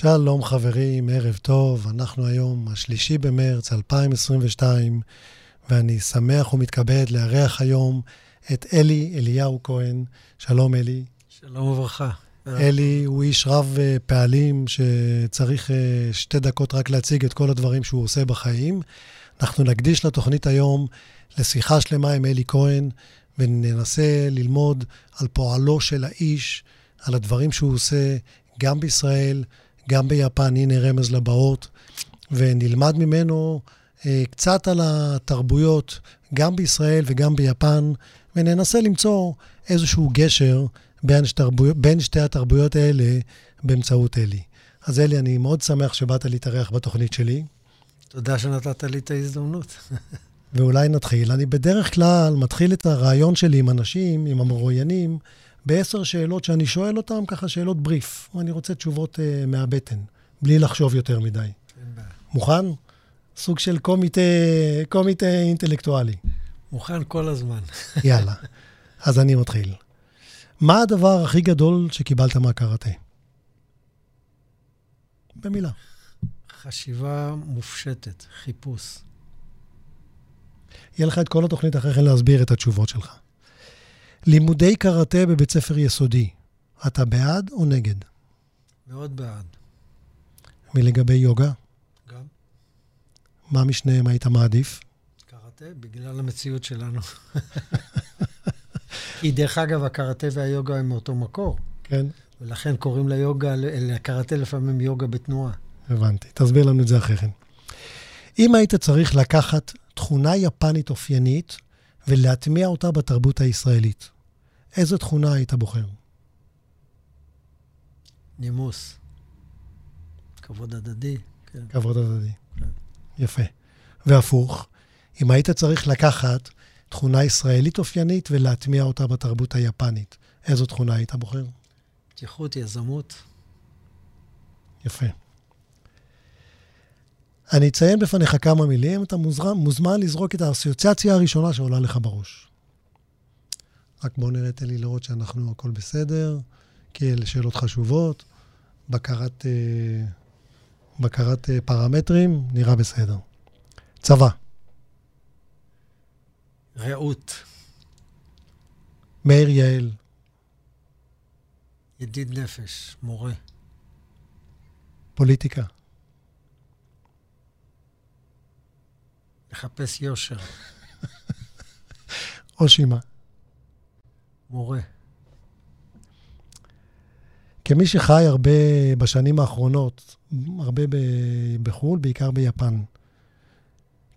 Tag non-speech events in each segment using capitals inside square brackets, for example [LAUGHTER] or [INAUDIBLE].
שלום חברים, ערב טוב. אנחנו היום השלישי במרץ 2022, ואני שמח ומתכבד לארח היום את אלי אליהו כהן. שלום אלי. שלום וברכה. אלי הוא איש רב אה, פעלים שצריך אה, שתי דקות רק להציג את כל הדברים שהוא עושה בחיים. אנחנו נקדיש לתוכנית היום לשיחה שלמה עם אלי כהן, וננסה ללמוד על פועלו של האיש, על הדברים שהוא עושה גם בישראל, גם ביפן, הנה רמז לבאות, ונלמד ממנו אה, קצת על התרבויות, גם בישראל וגם ביפן, וננסה למצוא איזשהו גשר בין, שתרבו, בין שתי התרבויות האלה באמצעות אלי. אז אלי, אני מאוד שמח שבאת להתארח בתוכנית שלי. תודה שנתת לי את ההזדמנות. ואולי נתחיל. אני בדרך כלל מתחיל את הרעיון שלי עם אנשים, עם המרואיינים, בעשר שאלות שאני שואל אותם, ככה שאלות בריף. אני רוצה תשובות uh, מהבטן, בלי לחשוב יותר מדי. מוכן? סוג של קומיטה, קומיטה אינטלקטואלי. מוכן כל הזמן. [LAUGHS] יאללה, אז אני מתחיל. מה הדבר הכי גדול שקיבלת מהקראטה? במילה. חשיבה מופשטת, חיפוש. יהיה לך את כל התוכנית אחרי כן להסביר את התשובות שלך. לימודי קראטה בבית ספר יסודי, אתה בעד או נגד? מאוד בעד. ולגבי יוגה? גם. מה משניהם היית מעדיף? קראטה, בגלל המציאות שלנו. [LAUGHS] כי דרך אגב, הקראטה והיוגה הם מאותו מקור. כן. ולכן קוראים ליוגה, לקראטה לפעמים יוגה בתנועה. הבנתי. תסביר לנו את זה אחרי כן. אם היית צריך לקחת תכונה יפנית אופיינית ולהטמיע אותה בתרבות הישראלית, איזו תכונה היית בוחר? נימוס. כבוד הדדי. כן. כבוד הדדי. כן. יפה. והפוך, אם היית צריך לקחת תכונה ישראלית אופיינית ולהטמיע אותה בתרבות היפנית, איזו תכונה היית בוחר? פתיחות, יזמות. יפה. אני אציין בפניך כמה מילים, אתה מוזמן, מוזמן לזרוק את האסוציאציה הראשונה שעולה לך בראש. רק בואו נראה, תן לי לראות שאנחנו, הכל בסדר, כי אלה שאלות חשובות. בקרת, אה, בקרת אה, פרמטרים, נראה בסדר. צבא. רעות. מאיר יעל. ידיד נפש, מורה. פוליטיקה. לחפש יושר. [LAUGHS] אושימה. מורה. כמי שחי הרבה בשנים האחרונות, הרבה בחו"ל, בעיקר ביפן,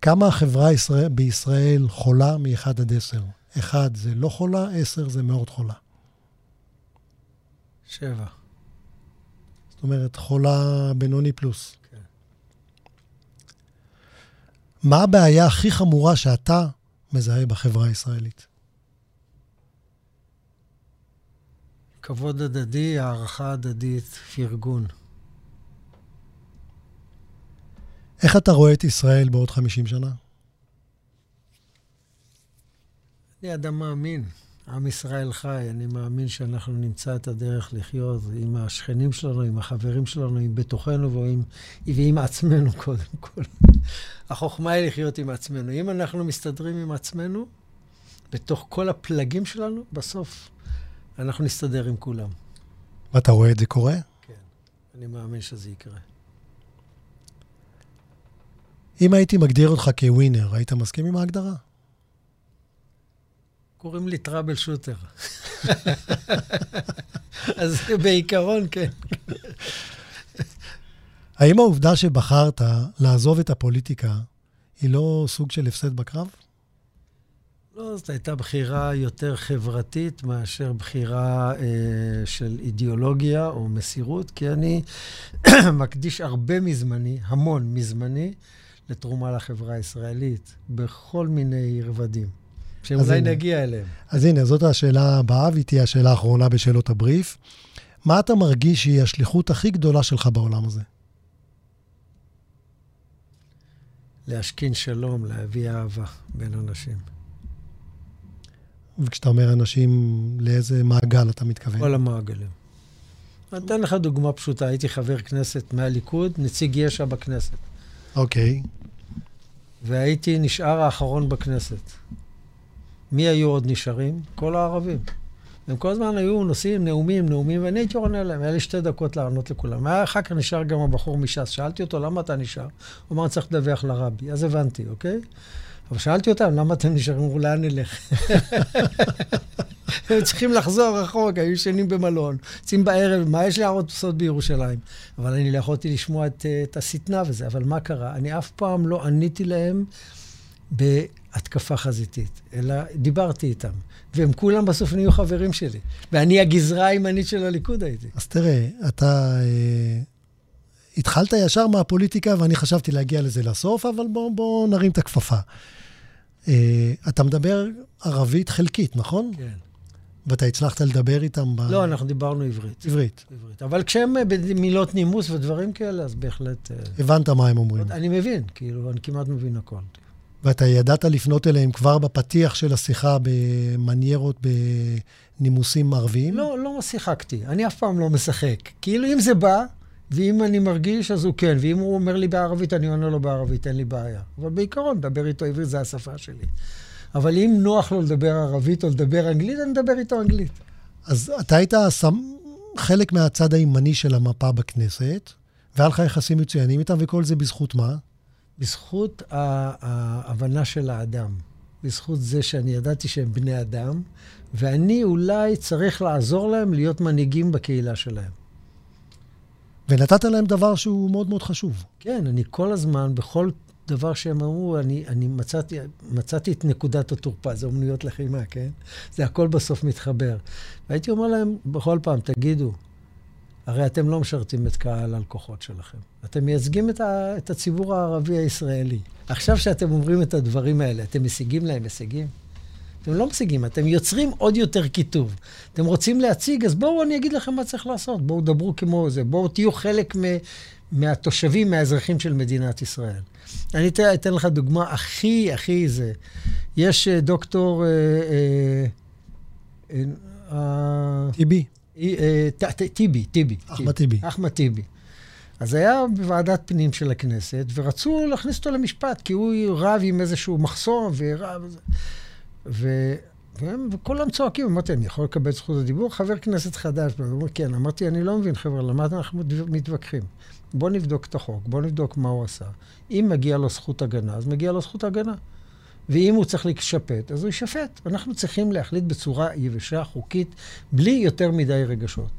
כמה החברה בישראל חולה מ-1 עד 10? 1 זה לא חולה, 10 זה מאוד חולה. שבע. זאת אומרת, חולה בינוני פלוס. מה הבעיה הכי חמורה שאתה מזהה בחברה הישראלית? כבוד הדדי, הערכה הדדית, פרגון. איך אתה רואה את ישראל בעוד 50 שנה? אני אדם מאמין. עם ישראל חי, אני מאמין שאנחנו נמצא את הדרך לחיות עם השכנים שלנו, עם החברים שלנו, עם בתוכנו ועם, ועם עצמנו [LAUGHS] קודם כל. החוכמה היא לחיות עם עצמנו. אם אנחנו מסתדרים עם עצמנו, בתוך כל הפלגים שלנו, בסוף אנחנו נסתדר עם כולם. ואתה רואה את זה קורה? כן, אני מאמין שזה יקרה. אם הייתי מגדיר אותך כווינר, היית מסכים עם ההגדרה? קוראים לי טראבל שוטר. [LAUGHS] אז בעיקרון, כן. האם העובדה שבחרת לעזוב את הפוליטיקה היא לא סוג של הפסד בקרב? לא, זאת הייתה בחירה יותר חברתית מאשר בחירה אה, של אידיאולוגיה או מסירות, כי אני [COUGHS] מקדיש הרבה מזמני, המון מזמני, לתרומה לחברה הישראלית, בכל מיני רבדים. שאולי נגיע אליהם. אז הנה, זאת השאלה הבאה, והיא תהיה השאלה האחרונה בשאלות הבריף. מה אתה מרגיש שהיא השליחות הכי גדולה שלך בעולם הזה? להשכין שלום, להביא אהבה בין אנשים. וכשאתה אומר אנשים, לאיזה מעגל אתה מתכוון? כל המעגלים. אני אתן לך דוגמה פשוטה. הייתי חבר כנסת מהליכוד, נציג יש"ע בכנסת. אוקיי. והייתי נשאר האחרון בכנסת. מי היו עוד נשארים? כל הערבים. הם כל הזמן היו נושאים נאומים, נאומים, ואני הייתי עונה להם, היה לי שתי דקות לענות לכולם. אחר כך נשאר גם הבחור מש"ס. שאלתי אותו, למה אתה נשאר? הוא אמר, צריך לדווח לרבי. אז הבנתי, אוקיי? אבל שאלתי אותם, למה אתם נשארים? אמרו, לאן נלך? [LAUGHS] הם צריכים לחזור רחוק, היו ישנים במלון, יוצאים בערב, מה יש להראות לעשות בירושלים? אבל אני לא יכולתי לשמוע את, את השטנה וזה. אבל מה קרה? אני אף פעם לא עניתי להם בהתקפה חזיתית, אלא דיברתי איתם. והם כולם בסוף נהיו חברים שלי. ואני הגזרה הימנית של הליכוד הייתי. אז תראה, אתה אה, התחלת ישר מהפוליטיקה, ואני חשבתי להגיע לזה לסוף, אבל בואו בוא נרים את הכפפה. אה, אתה מדבר ערבית חלקית, נכון? כן. ואתה הצלחת לדבר איתם ב... לא, אנחנו דיברנו עברית. עברית. עברית. אבל כשהם אה, במילות נימוס ודברים כאלה, אז בהחלט... אה, הבנת מה הם אומרים. אני מבין, כאילו, אני כמעט מבין הכל. ואתה ידעת לפנות אליהם כבר בפתיח של השיחה במניירות, בנימוסים ערביים? לא, לא שיחקתי. אני אף פעם לא משחק. כאילו, אם זה בא, ואם אני מרגיש, אז הוא כן. ואם הוא אומר לי בערבית, אני עונה לו בערבית, אין לי בעיה. אבל בעיקרון, לדבר איתו עברית זה השפה שלי. אבל אם נוח לו לדבר ערבית או לדבר אנגלית, אני מדבר איתו אנגלית. אז אתה היית שם חלק מהצד הימני של המפה בכנסת, והיה לך יחסים מצוינים איתם, וכל זה בזכות מה? בזכות ההבנה של האדם. בזכות זה שאני ידעתי שהם בני אדם, ואני אולי צריך לעזור להם להיות מנהיגים בקהילה שלהם. ונתת להם דבר שהוא מאוד מאוד חשוב. כן, אני כל הזמן, בכל דבר שהם אמרו, אני, אני מצאתי, מצאתי את נקודת התורפה, זה אומנויות לחימה, כן? זה הכל בסוף מתחבר. והייתי אומר להם בכל פעם, תגידו, הרי אתם לא משרתים את קהל הלקוחות שלכם. אתם מייצגים את, ה, את הציבור הערבי הישראלי. עכשיו שאתם אומרים את הדברים האלה, אתם משיגים להם הישגים? אתם לא משיגים, אתם יוצרים עוד יותר קיטוב. אתם רוצים להציג, אז בואו אני אגיד לכם מה צריך לעשות. בואו דברו כמו זה, בואו תהיו חלק מ, מהתושבים, מהאזרחים של מדינת ישראל. אני אתן, אתן לך דוגמה הכי, הכי זה. יש אה, דוקטור... אה, אה, טיבי. טיבי, טיבי. אחמד טיבי. אחמד טיבי. אז היה בוועדת פנים של הכנסת, ורצו להכניס אותו למשפט, כי הוא רב עם איזשהו מחסום, ורב... ו... והם, וכולם צועקים, אמרתי, אני יכול לקבל זכות הדיבור? חבר כנסת חדש, הוא אומר, כן. אמרתי, אני לא מבין, חבר'ה, למה אנחנו מתווכחים? בואו נבדוק את החוק, בואו נבדוק מה הוא עשה. אם מגיע לו זכות הגנה, אז מגיע לו זכות הגנה. ואם הוא צריך להישפט, אז הוא יישפט. אנחנו צריכים להחליט בצורה יבשה, חוקית, בלי יותר מדי רגשות.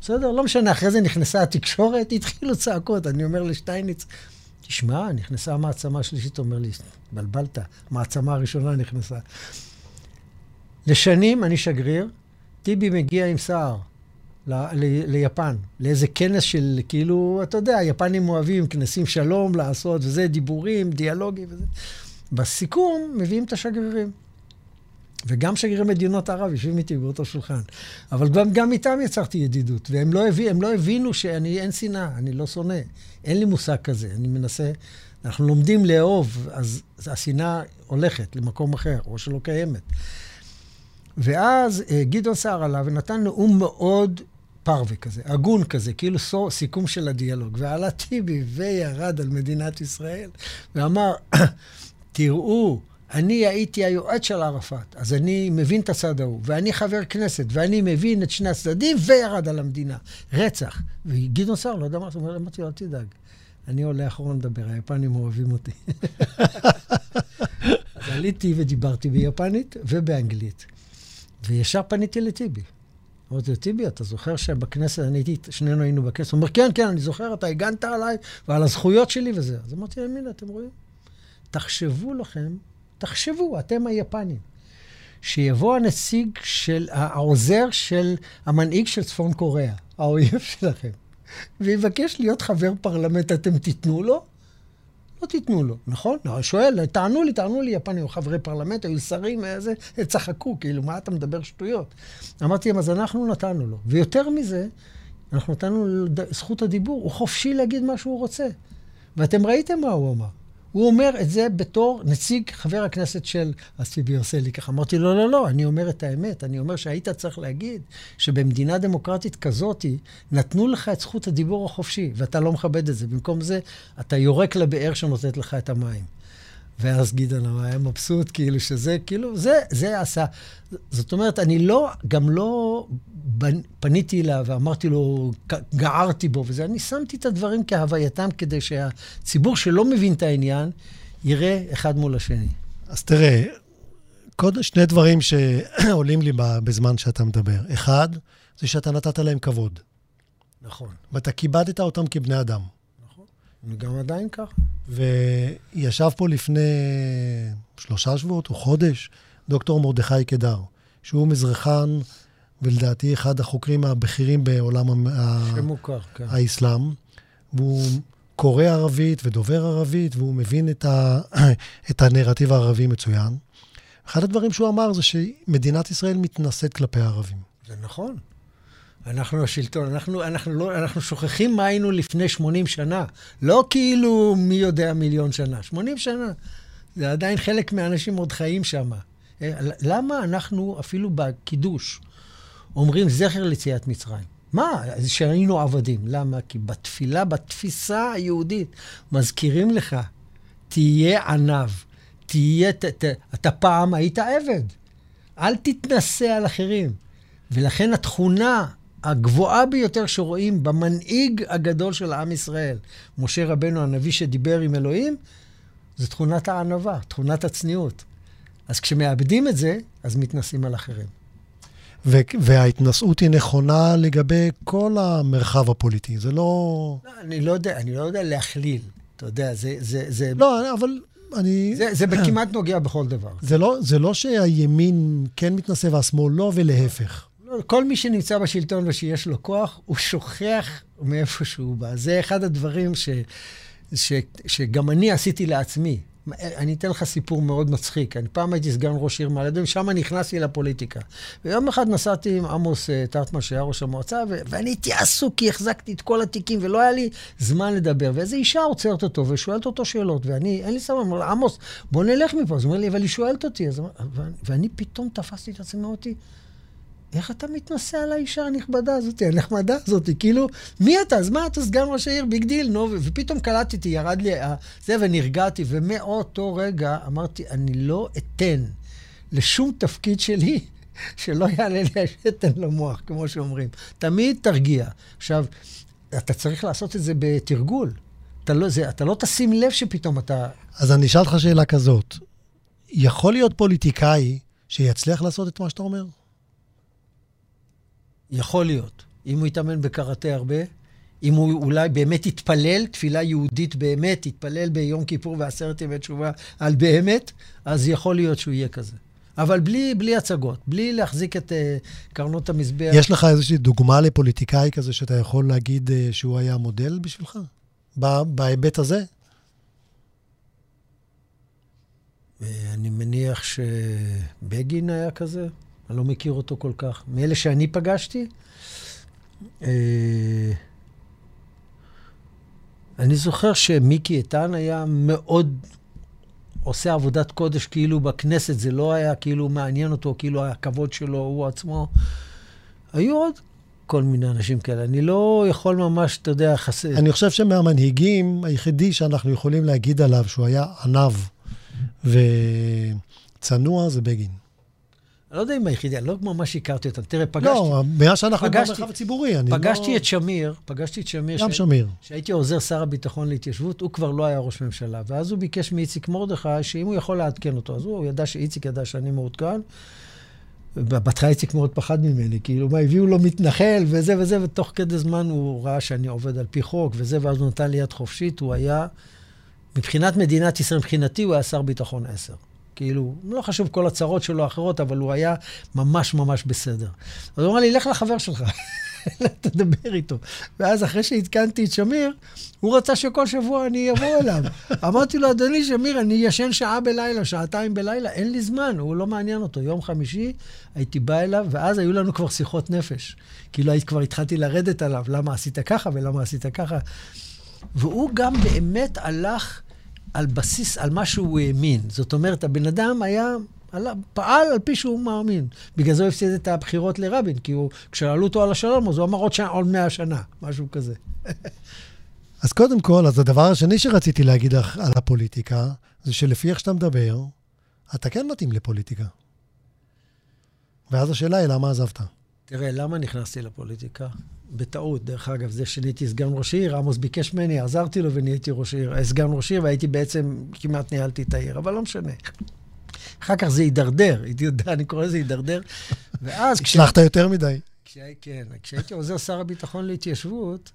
בסדר? לא משנה, אחרי זה נכנסה התקשורת, התחילו צעקות. אני אומר לשטייניץ, תשמע, נכנסה המעצמה השלישית, אומר לי, בלבלת, המעצמה הראשונה נכנסה. לשנים אני שגריר, טיבי מגיע עם סער ל- ל- ליפן, לאיזה כנס של, כאילו, אתה יודע, היפנים אוהבים כנסים שלום לעשות, וזה, דיבורים, דיאלוגים וזה. בסיכום מביאים את השגרירים. וגם שגרירי מדינות ערב יושבים איתי באותו שולחן. אבל גם, גם איתם יצרתי ידידות, והם לא, הביא, לא הבינו שאני, אין שנאה, אני לא שונא. אין לי מושג כזה, אני מנסה... אנחנו לומדים לאהוב, אז השנאה הולכת למקום אחר, או שלא קיימת. ואז אה, גדעון סער עלה ונתן נאום מאוד פרווה כזה, הגון כזה, כאילו סור, סיכום של הדיאלוג. ועלה טיבי וירד על מדינת ישראל ואמר, תראו, אני הייתי היועץ של ערפאת, אז אני מבין את הצד ההוא, ואני חבר כנסת, ואני מבין את שני הצדדים, וירד על המדינה. רצח. וגדעון סער, לא יודע מה, אמרתי לו, אל תדאג, אני עולה אחרון לדבר, היפנים אוהבים אותי. [LAUGHS] אז עליתי ודיברתי ביפנית ובאנגלית, וישר פניתי לטיבי. אמרתי לו, טיבי, אתה זוכר שבכנסת, אני הייתי, שנינו היינו בכנסת, הוא אומר, כן, כן, אני זוכר, אתה הגנת עליי ועל הזכויות שלי וזה. אז אמרתי הנה, אתם רואים? תחשבו לכם, תחשבו, אתם היפנים, שיבוא הנציג של, העוזר של המנהיג של צפון קוריאה, האויב שלכם, ויבקש להיות חבר פרלמנט, אתם תיתנו לו? לא תיתנו לו, נכון? לא, שואל, תענו לי, תענו לי, יפנים היו חברי פרלמנט, היו שרים, איזה, צחקו, כאילו, מה אתה מדבר שטויות? אמרתי להם, אז אנחנו נתנו לו. ויותר מזה, אנחנו נתנו לו זכות הדיבור, הוא חופשי להגיד מה שהוא רוצה. ואתם ראיתם מה הוא אמר. הוא אומר את זה בתור נציג חבר הכנסת של... אז טיבי עושה לי ככה. אמרתי לו, לא, לא, אני אומר את האמת. אני אומר שהיית צריך להגיד שבמדינה דמוקרטית כזאת, נתנו לך את זכות הדיבור החופשי, ואתה לא מכבד את זה. במקום זה, אתה יורק לבאר שנותנת לך את המים. ואז גדעון היה מבסוט, כאילו שזה, כאילו, זה, זה עשה. זאת אומרת, אני לא, גם לא פניתי אליו ואמרתי לו, גערתי בו וזה, אני שמתי את הדברים כהווייתם כדי שהציבור שלא מבין את העניין, יראה אחד מול השני. אז תראה, קודם שני דברים שעולים לי בזמן שאתה מדבר. אחד, זה שאתה נתת להם כבוד. נכון. ואתה כיבדת אותם כבני אדם. וגם עדיין כך. וישב פה לפני שלושה שבועות או חודש דוקטור מרדכי קדר, שהוא מזרחן ולדעתי אחד החוקרים הבכירים בעולם שמוכר, כן. האסלאם. והוא קורא ערבית ודובר ערבית, והוא מבין את, ה... [COUGHS] את הנרטיב הערבי מצוין. אחד הדברים שהוא אמר זה שמדינת ישראל מתנשאת כלפי הערבים. זה נכון. אנחנו השלטון, אנחנו, אנחנו, לא, אנחנו שוכחים מה היינו לפני 80 שנה. לא כאילו מי יודע מיליון שנה, 80 שנה. זה עדיין חלק מהאנשים עוד חיים שם. אה, למה אנחנו אפילו בקידוש אומרים זכר ליציאת מצרים? מה? שהיינו עבדים. למה? כי בתפילה, בתפיסה היהודית, מזכירים לך, תהיה עניו, תהיה, ת, ת, אתה פעם היית עבד. אל תתנשא על אחרים. ולכן התכונה הגבוהה ביותר שרואים במנהיג הגדול של עם ישראל, משה רבנו הנביא שדיבר עם אלוהים, זה תכונת הענווה, תכונת הצניעות. אז כשמאבדים את זה, אז מתנסים על אחרים. וההתנשאות היא נכונה לגבי כל המרחב הפוליטי, זה לא... לא... אני לא יודע, אני לא יודע להכליל. אתה יודע, זה... זה, זה... לא, אבל אני... זה, זה כמעט נוגע בכל דבר. זה לא, זה לא שהימין כן מתנשא והשמאל לא, ולהפך. לא, כל מי שנמצא בשלטון ושיש לו כוח, הוא שוכח מאיפה שהוא בא. זה אחד הדברים ש, ש, שגם אני עשיתי לעצמי. אני אתן לך סיפור מאוד מצחיק. אני פעם הייתי סגן ראש עיר מעלה אדומים, שם נכנסתי לפוליטיקה. ויום אחד נסעתי עם עמוס אה, טרטמן, שהיה ראש המועצה, ו- ואני הייתי עסוק כי החזקתי את כל התיקים, ולא היה לי זמן לדבר. ואיזו אישה עוצרת אותו ושואלת אותו שאלות, ואני, אין לי סבבה, אומר לה, עמוס, בוא נלך מפה. אז הוא אומר לי, אבל היא שואלת אותי. אז, ואני פתאום תפסתי את עצמי, אמרתי, איך אתה מתנשא על האישה הנכבדה הזאת, הנחמדה הזאת? כאילו, מי אתה? אז מה, אתה סגן ראש העיר, big deal, נו, ופתאום קלטתי, ירד לי זה, ונרגעתי, ומאותו רגע אמרתי, אני לא אתן לשום תפקיד שלי [LAUGHS] שלא יעלה לי השתן למוח, כמו שאומרים. תמיד תרגיע. עכשיו, אתה צריך לעשות את זה בתרגול. אתה לא, זה, אתה לא תשים לב שפתאום אתה... אז אני אשאל אותך שאלה כזאת. יכול להיות פוליטיקאי שיצליח לעשות את מה שאתה אומר? יכול להיות. אם הוא יתאמן בקראטה הרבה, אם הוא אולי באמת יתפלל, תפילה יהודית באמת, יתפלל ביום כיפור ועשרת ימי תשובה על באמת, אז יכול להיות שהוא יהיה כזה. אבל בלי, בלי הצגות, בלי להחזיק את uh, קרנות המזבח. יש לך איזושהי דוגמה לפוליטיקאי כזה שאתה יכול להגיד uh, שהוא היה מודל בשבילך? בהיבט הזה? אה, אני מניח שבגין היה כזה. אני לא מכיר אותו כל כך. מאלה שאני פגשתי, אה, אני זוכר שמיקי איתן היה מאוד עושה עבודת קודש כאילו בכנסת, זה לא היה כאילו מעניין אותו, כאילו הכבוד שלו, הוא עצמו. היו עוד כל מיני אנשים כאלה. אני לא יכול ממש, אתה יודע, חסר... אני חושב שמהמנהיגים, היחידי שאנחנו יכולים להגיד עליו שהוא היה עניו וצנוע זה בגין. אני לא יודע אם היחידי, אני לא ממש הכרתי אותם. תראה, פגשתי... לא, מאז שאנחנו במרחב הציבורי, אני פגשתי לא... פגשתי את שמיר, פגשתי את שמיר. גם ש... שמיר. שהייתי עוזר שר הביטחון להתיישבות, הוא כבר לא היה ראש ממשלה. ואז הוא ביקש מאיציק מרדכי, שאם הוא יכול לעדכן אותו. אז הוא ידע שאיציק ידע שאני מעודכן. בהתחלה איציק מאוד פחד ממני, כאילו, מה, הביאו לו מתנחל וזה וזה, ותוך כדי זמן הוא ראה שאני עובד על פי חוק וזה, ואז הוא נתן לי יד חופשית, הוא היה, מבחינת מדינת ישראל, מבחינתי הוא היה שר ביטחון עשר. כאילו, לא חשוב כל הצרות שלו אחרות, אבל הוא היה ממש ממש בסדר. אז הוא אמר לי, לך לחבר שלך, [LAUGHS] תדבר איתו. ואז אחרי שעדכנתי את שמיר, הוא רצה שכל שבוע אני אבוא אליו. [LAUGHS] אמרתי לו, אדוני שמיר, אני ישן שעה בלילה, שעתיים בלילה, אין לי זמן, הוא לא מעניין אותו. יום חמישי הייתי בא אליו, ואז היו לנו כבר שיחות נפש. כאילו, כבר התחלתי לרדת עליו, למה עשית ככה ולמה עשית ככה. והוא גם באמת הלך... על בסיס, על מה שהוא האמין. זאת אומרת, הבן אדם היה, עלה, פעל על פי שהוא מאמין. בגלל זה הוא הפסיד את הבחירות לרבין, כי הוא, כששאלו אותו על השלום, אז הוא אמר עוד, שנה, עוד מאה שנה, משהו כזה. [LAUGHS] אז קודם כל, אז הדבר השני שרציתי להגיד לך על הפוליטיקה, זה שלפי איך שאתה מדבר, אתה כן מתאים לפוליטיקה. ואז השאלה היא, למה עזבת? תראה, למה נכנסתי לפוליטיקה? בטעות, דרך אגב, זה שנהייתי סגן ראש עיר, עמוס ביקש ממני, עזרתי לו ונהייתי ראש עיר, אה, סגן ראש עיר, והייתי בעצם, כמעט ניהלתי את העיר, אבל לא משנה. אחר כך זה הידרדר, אני קורא לזה הידרדר. ואז... [LAUGHS] הצלחת יותר מדי. כן, כשהייתי עוזר שר הביטחון להתיישבות,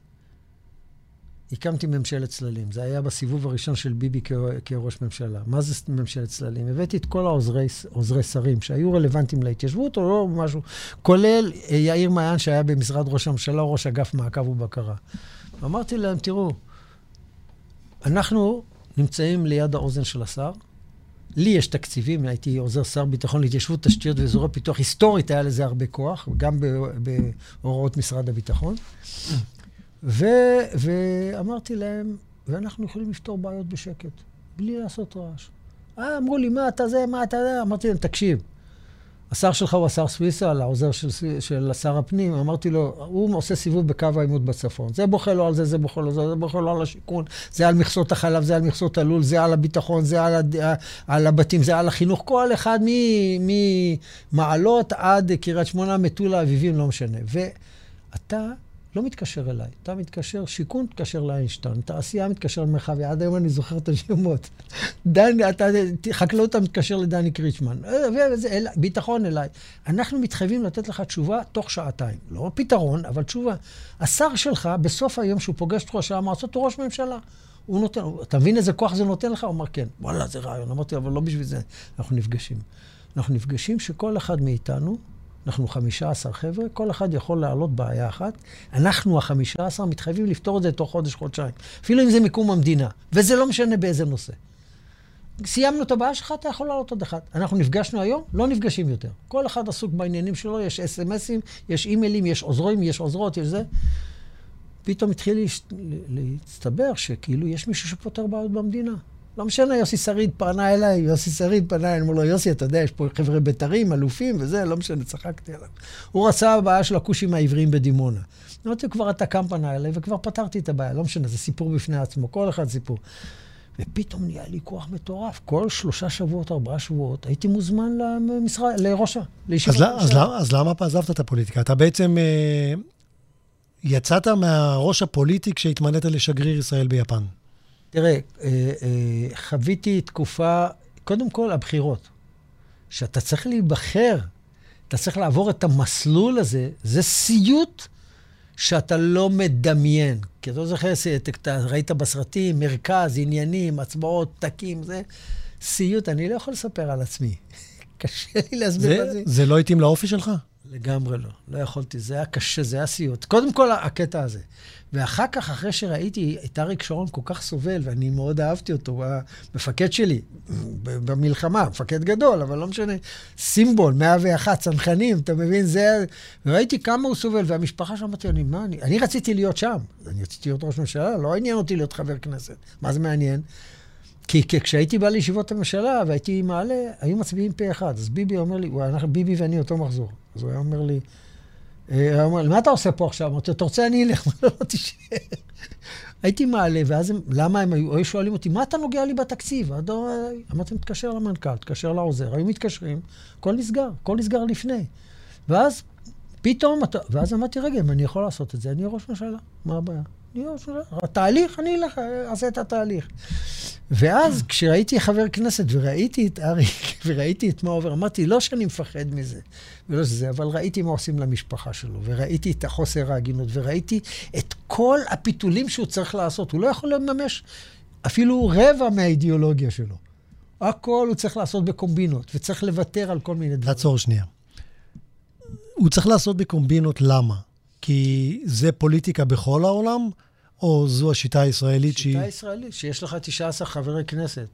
הקמתי ממשלת צללים. זה היה בסיבוב הראשון של ביבי כראש ממשלה. מה זה ממשלת צללים? הבאתי את כל העוזרי שרים שהיו רלוונטיים להתיישבות, או לא משהו, כולל אה, יאיר מעיין שהיה במשרד ראש הממשלה, ראש אגף מעקב ובקרה. ואמרתי להם, תראו, אנחנו נמצאים ליד האוזן של השר. לי יש תקציבים, הייתי עוזר שר ביטחון להתיישבות, תשתיות ואזורי פיתוח. היסטורית היה לזה הרבה כוח, גם בהוראות משרד הביטחון. ו, ואמרתי להם, ואנחנו יכולים לפתור בעיות בשקט, בלי לעשות רעש. אה, אמרו לי, מה אתה זה, מה אתה זה? אמרתי להם, תקשיב, השר שלך הוא השר סוויסה, העוזר של, של שר הפנים, אמרתי לו, הוא עושה סיבוב בקו העימות בצפון. זה בוכה לו על זה, זה בוכה לו על זה, זה בוכה לו על השיכון, זה על מכסות החלב, זה על מכסות הלול, זה על הביטחון, זה על, הד... על הבתים, זה על החינוך, כל אחד ממעלות עד קריית שמונה, מטולה, אביבים, לא משנה. ואתה לא מתקשר אליי. אתה מתקשר, שיכון מתקשר לאיינשטיין, תעשייה מתקשר למרחבי, עד היום אני זוכר את השמות. [LAUGHS] דני, אתה, חקלאות אתה מתקשר לדני קריצ'מן. וזה, אל, ביטחון אליי. אנחנו מתחייבים לתת לך תשובה תוך שעתיים. לא פתרון, אבל תשובה. השר שלך, בסוף היום שהוא פוגש את ראש המועצות, הוא ראש ממשלה. הוא נותן, אתה מבין איזה כוח זה נותן לך? הוא אמר, כן. וואלה, זה רעיון. אמרתי, אבל לא בשביל זה אנחנו נפגשים. אנחנו נפגשים שכל אחד מאיתנו אנחנו 15 חבר'ה, כל אחד יכול להעלות בעיה אחת. אנחנו, ה-15, מתחייבים לפתור את זה תוך חודש-חודשיים. אפילו אם זה מקום המדינה, וזה לא משנה באיזה נושא. סיימנו את הבעיה שלך, אתה יכול לעלות עוד אחת. אנחנו נפגשנו היום, לא נפגשים יותר. כל אחד עסוק בעניינים שלו, יש אס.אם.אסים, יש אימיילים, יש עוזרים, יש עוזרות, יש זה. פתאום התחיל להסתבר שכאילו יש מישהו שפותר בעיות במדינה. לא משנה, יוסי שריד פנה אליי, יוסי שריד פנה אליי, אמרו לו, יוסי, אתה יודע, יש פה חבר'ה בית"רים, אלופים וזה, לא משנה, צחקתי עליו. הוא רצה הבעיה של הכושים העבריים בדימונה. אמרתי, כבר אתה קם פנה אליי, וכבר פתרתי את הבעיה, לא משנה, זה סיפור בפני עצמו, כל אחד סיפור. ופתאום נהיה לי כוח מטורף. כל שלושה שבועות, ארבעה שבועות, הייתי מוזמן למשרד, לראשה, לישיבת אז, אז, אז למה עזבת את הפוליטיקה? אתה בעצם אה, יצאת מהראש הפוליטי כשהתמנית לשגריר ישראל ביפן. תראה, אה, אה, חוויתי תקופה, קודם כל הבחירות. שאתה צריך להיבחר, אתה צריך לעבור את המסלול הזה, זה סיוט שאתה לא מדמיין. כי אתה לא זוכר, אתה ראית בסרטים, מרכז, עניינים, הצבעות, פתקים, זה סיוט. אני לא יכול לספר על עצמי. [LAUGHS] קשה לי להסביר מה זה. זה לא התאים לאופי שלך? לגמרי לא. לא יכולתי, זה היה קשה, זה היה סיוט. קודם כל, הקטע הזה. ואחר כך, אחרי שראיתי את אריק שרון כל כך סובל, ואני מאוד אהבתי אותו, הוא המפקד שלי במלחמה, מפקד גדול, אבל לא משנה, סימבול, 101, צנחנים, אתה מבין? זה... וראיתי כמה הוא סובל, והמשפחה שם אמרתי, אני, מה אני... אני רציתי להיות שם, אני רציתי להיות ראש ממשלה, לא עניין אותי להיות חבר כנסת. מה זה מעניין? כי כשהייתי בא לישיבות הממשלה והייתי מעלה, היו מצביעים פה אחד. אז ביבי אומר לי, ביבי ואני אותו מחזור. אז הוא היה אומר לי, אה, הוא אומר לי, מה אתה עושה פה עכשיו? אמרתי אתה רוצה, אני אלך. [LAUGHS] לא, תישאר. הייתי מעלה, ואז הם, למה הם היו, היו שואלים אותי, מה אתה נוגע לי בתקציב? אמרתי, תתקשר למנכ"ל, תתקשר לעוזר. היו מתקשרים, הכל נסגר, הכל נסגר לפני. ואז פתאום, ואז אמרתי, רגע, אם אני יכול לעשות את זה, אני ראש ממשלה, מה הבעיה? ממשלה. התהליך, אני אעשה את התהליך. ואז כשראיתי חבר כנסת וראיתי את אריק [LAUGHS] וראיתי את מה עובר, אמרתי, לא שאני מפחד מזה, ולא שזה, אבל ראיתי מה עושים למשפחה שלו, וראיתי את החוסר ההגינות, וראיתי את כל הפיתולים שהוא צריך לעשות. הוא לא יכול לממש אפילו רבע מהאידיאולוגיה שלו. הכל הוא צריך לעשות בקומבינות, וצריך לוותר על כל מיני דברים. לעצור שנייה. הוא צריך לעשות בקומבינות, למה? כי זה פוליטיקה בכל העולם? או זו השיטה הישראלית שהיא... שיטה ישראלית, שיש לך 19 חברי כנסת.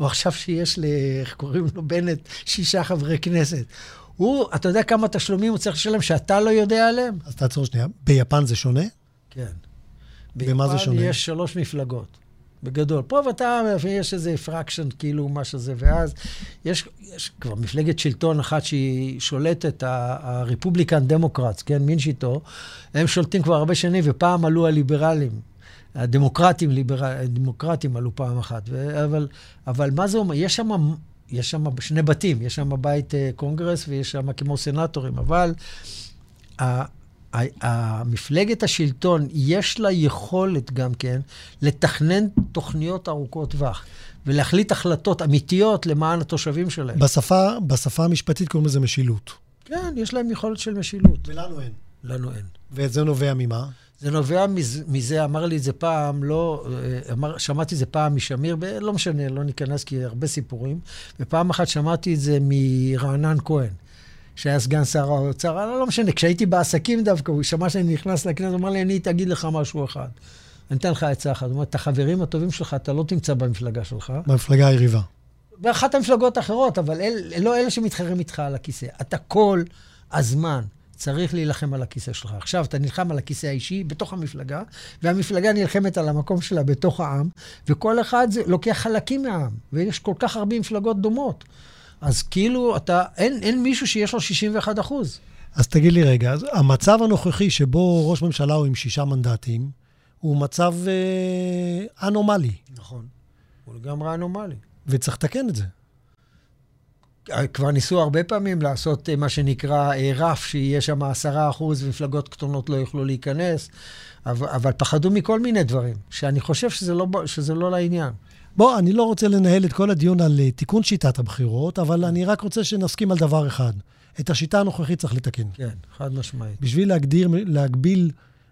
או עכשיו שיש ל... איך קוראים לו? בנט, שישה חברי כנסת. הוא, אתה יודע כמה תשלומים הוא צריך לשלם שאתה לא יודע עליהם? אז תעצור שנייה. ביפן זה שונה? כן. במה זה שונה? ביפן יש שלוש מפלגות. בגדול. פה ואתה, יש איזה fraction, כאילו, מה שזה, ואז יש, יש כבר מפלגת שלטון אחת שהיא שולטת, ה Republican Democrats, כן, מין שיטו, הם שולטים כבר הרבה שנים, ופעם עלו הליברלים. הדמוקרטים, ליבר... הדמוקרטים עלו פעם אחת. ו... אבל, אבל מה זה אומר? יש שם, יש שם שני בתים, יש שם בית אה, קונגרס ויש שם כמו סנטורים, אבל המפלגת השלטון, יש לה יכולת גם כן לתכנן תוכניות ארוכות טווח. ולהחליט החלטות אמיתיות למען התושבים שלהם. בשפה, בשפה המשפטית קוראים לזה משילות. כן, יש להם יכולת של משילות. ולנו אין. לנו אין. וזה נובע ממה? זה נובע מזה, מזה, אמר לי את זה פעם, לא, אה, אמר, שמעתי את זה פעם משמיר, לא משנה, לא ניכנס כי הרבה סיפורים, ופעם אחת שמעתי את זה מרענן כהן. שהיה סגן שר האוצר, לא, לא משנה, כשהייתי בעסקים דווקא, הוא שמע שאני נכנס לכנסת, הוא אמר לי, אני אגיד לך משהו אחד. אני אתן לך עצה אחת. הוא אומר, את החברים הטובים שלך, אתה לא תמצא במפלגה שלך. במפלגה היריבה. באחת המפלגות האחרות, אבל אל, לא אלה שמתחרים איתך על הכיסא. אתה כל הזמן צריך להילחם על הכיסא שלך. עכשיו, אתה נלחם על הכיסא האישי בתוך המפלגה, והמפלגה נלחמת על המקום שלה בתוך העם, וכל אחד זה לוקח חלקים מהעם, ויש כל כך הרבה מפלגות דומות. אז כאילו, אתה, אין, אין מישהו שיש לו 61 אחוז. אז תגיד לי רגע, אז המצב הנוכחי שבו ראש ממשלה הוא עם שישה מנדטים, הוא מצב אה, אנומלי. נכון, הוא לגמרי אנומלי. וצריך לתקן את זה. כבר ניסו הרבה פעמים לעשות אה, מה שנקרא אה, רף, שיהיה שם עשרה אחוז ומפלגות קטנות לא יוכלו להיכנס, אבל, אבל פחדו מכל מיני דברים, שאני חושב שזה לא, שזה לא לעניין. בוא, אני לא רוצה לנהל את כל הדיון על אה, תיקון שיטת הבחירות, אבל אני רק רוצה שנסכים על דבר אחד. את השיטה הנוכחית צריך לתקן. כן, חד משמעית. בשביל להגדיר, להגביל,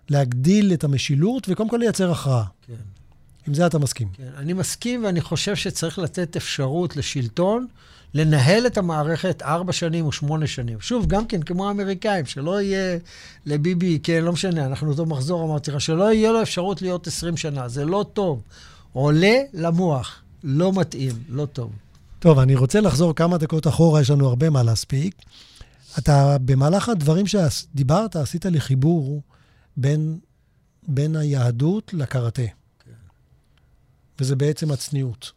להגדיל את המשילות, וקודם כל לייצר הכרעה. כן. עם זה אתה מסכים. כן, אני מסכים, ואני חושב שצריך לתת אפשרות לשלטון לנהל את המערכת ארבע שנים או שמונה שנים. שוב, גם כן, כמו האמריקאים, שלא יהיה לביבי, כן, לא משנה, אנחנו אותו מחזור, אמרתי לך, שלא יהיה לו אפשרות להיות עשרים שנה. זה לא טוב. עולה למוח, לא מתאים, לא טוב. טוב, אני רוצה לחזור כמה דקות אחורה, יש לנו הרבה מה להספיק. אתה, במהלך הדברים שדיברת, עשית לי חיבור בין, בין היהדות לקראטה. כן. וזה בעצם הצניעות.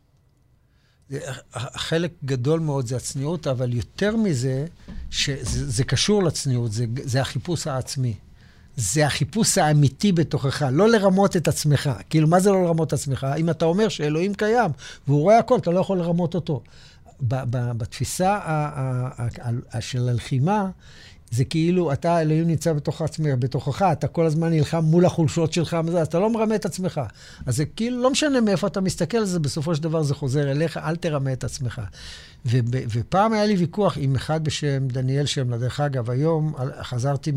חלק גדול מאוד זה הצניעות, אבל יותר מזה, שזה קשור לצניעות, זה, זה החיפוש העצמי. זה החיפוש האמיתי בתוכך, לא לרמות את עצמך. כאילו, מה זה לא לרמות את עצמך? אם אתה אומר שאלוהים קיים והוא רואה הכל, אתה לא יכול לרמות אותו. בתפיסה של הלחימה, זה כאילו, אתה, אלוהים נמצא בתוך עצמך, בתוכך, אתה כל הזמן נלחם מול החולשות שלך, אז אתה לא מרמה את עצמך. אז זה כאילו, לא משנה מאיפה אתה מסתכל על זה, בסופו של דבר זה חוזר אליך, אל תרמה את עצמך. ופעם היה לי ויכוח עם אחד בשם דניאל שמלה, דרך אגב, היום חזרתי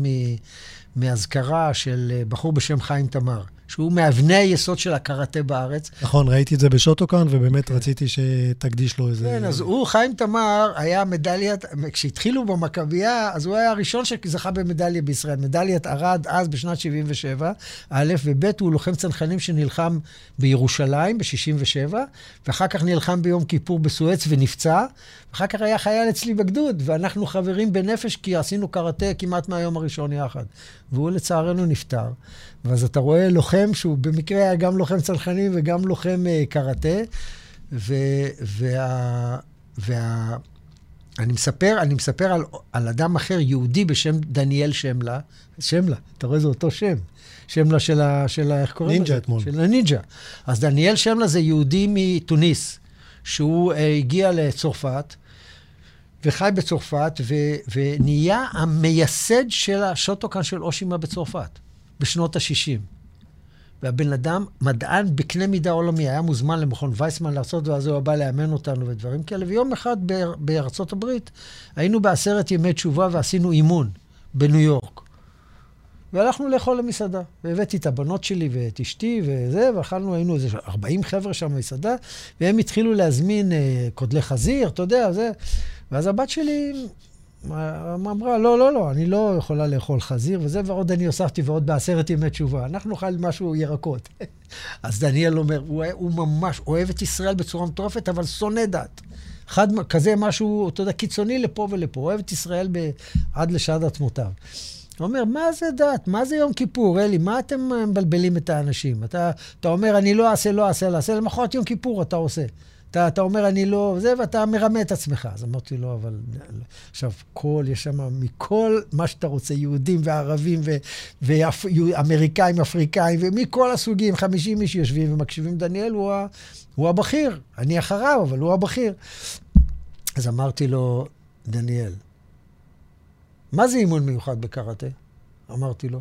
מאזכרה של בחור בשם חיים תמר. שהוא מאבני היסוד של הקראטה בארץ. נכון, ראיתי את זה בשוטוקן, ובאמת כן. רציתי שתקדיש לו איזה... כן, אז הוא, חיים תמר, היה מדליית, כשהתחילו במכבייה, אז הוא היה הראשון שזכה במדליה בישראל. מדליית ארד אז בשנת 77, א', וב', הוא לוחם צנחנים שנלחם בירושלים ב-67, ואחר כך נלחם ביום כיפור בסואץ ונפצע, ואחר כך היה חייל אצלי בגדוד, ואנחנו חברים בנפש כי עשינו קראטה כמעט מהיום הראשון יחד. והוא לצערנו נפטר. ואז אתה רואה לוחם שהוא במקרה היה גם לוחם צנחנים וגם לוחם uh, קראטה, ו, וה, וה, אני מספר, אני מספר על, על אדם אחר, יהודי בשם דניאל שמלה. שמלה, אתה רואה, זה אותו שם. שמלה של ה... של ה איך קוראים לזה? נינג'ה אתמול. של הנינג'ה. אז דניאל שמלה זה יהודי מתוניס, שהוא uh, הגיע לצרפת, וחי בצרפת, ו, ונהיה המייסד של השוטוקן של אושימה בצרפת. בשנות ה-60. והבן אדם, מדען בקנה מידה עולמי, היה מוזמן למכון וייסמן לעשות, ואז הוא בא לאמן אותנו ודברים כאלה. ויום אחד בארצות הברית היינו בעשרת ימי תשובה ועשינו אימון בניו יורק. והלכנו לאכול למסעדה. והבאתי את הבנות שלי ואת אשתי וזה, ואכלנו, היינו איזה 40 חבר'ה שם במסעדה, והם התחילו להזמין אה, קודלי חזיר, אתה יודע, זה. ואז הבת שלי אמרה, לא, לא, לא, אני לא יכולה לאכול חזיר וזה, ועוד אני הוספתי ועוד בעשרת ימי תשובה. אנחנו נאכל משהו ירקות. [LAUGHS] אז דניאל אומר, הוא, הוא ממש אוהב את ישראל בצורה מטורפת, אבל שונא דת. חד, כזה משהו, אתה יודע, קיצוני לפה ולפה. אוהב את ישראל ב, עד לשעת עצמותיו. אומר, מה זה דת? מה זה יום כיפור? אלי, מה אתם מבלבלים את האנשים? אתה, אתה אומר, אני לא אעשה, לא אעשה, לא אעשה, למחרת יום כיפור אתה עושה. אתה, אתה אומר, אני לא... זה, ואתה מרמה את עצמך. אז אמרתי לו, אבל... עכשיו, כל, יש שם מכל מה שאתה רוצה, יהודים וערבים ואמריקאים, אפריקאים, ומכל הסוגים, 50 איש יושבים ומקשיבים. דניאל הוא, ה, הוא הבכיר, אני אחריו, אבל הוא הבכיר. אז אמרתי לו, דניאל, מה זה אימון מיוחד בקראטה? אמרתי לו.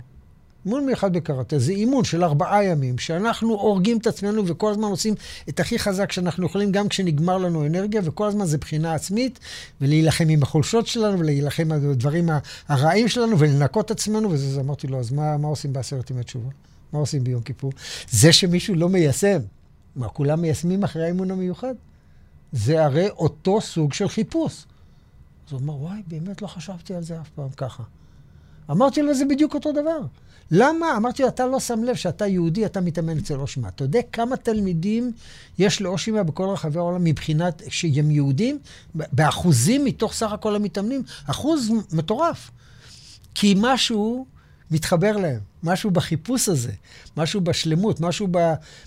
אימון מיוחד בקראטה זה אימון של ארבעה ימים, שאנחנו הורגים את עצמנו וכל הזמן עושים את הכי חזק שאנחנו יכולים, גם כשנגמר לנו אנרגיה, וכל הזמן זה בחינה עצמית, ולהילחם עם החולשות שלנו, ולהילחם בדברים הרעים שלנו, ולנקות עצמנו, וזה, אז אמרתי לו, אז מה, מה עושים בעשרת ימי תשובה? מה עושים ביום כיפור? זה שמישהו לא מיישם, מה, כולם מיישמים אחרי האימון המיוחד? זה הרי אותו סוג של חיפוש. אז הוא אמר, וואי, באמת לא חשבתי על זה אף פעם ככה. אמרתי לו, זה בדיוק אותו דבר. למה? אמרתי לו, אתה לא שם לב שאתה יהודי, אתה מתאמן אצל אושימה. אתה יודע כמה תלמידים יש לאושימה בכל רחבי העולם מבחינת שהם יהודים? באחוזים מתוך סך הכל המתאמנים, אחוז מטורף. כי משהו מתחבר להם, משהו בחיפוש הזה, משהו בשלמות, משהו ב,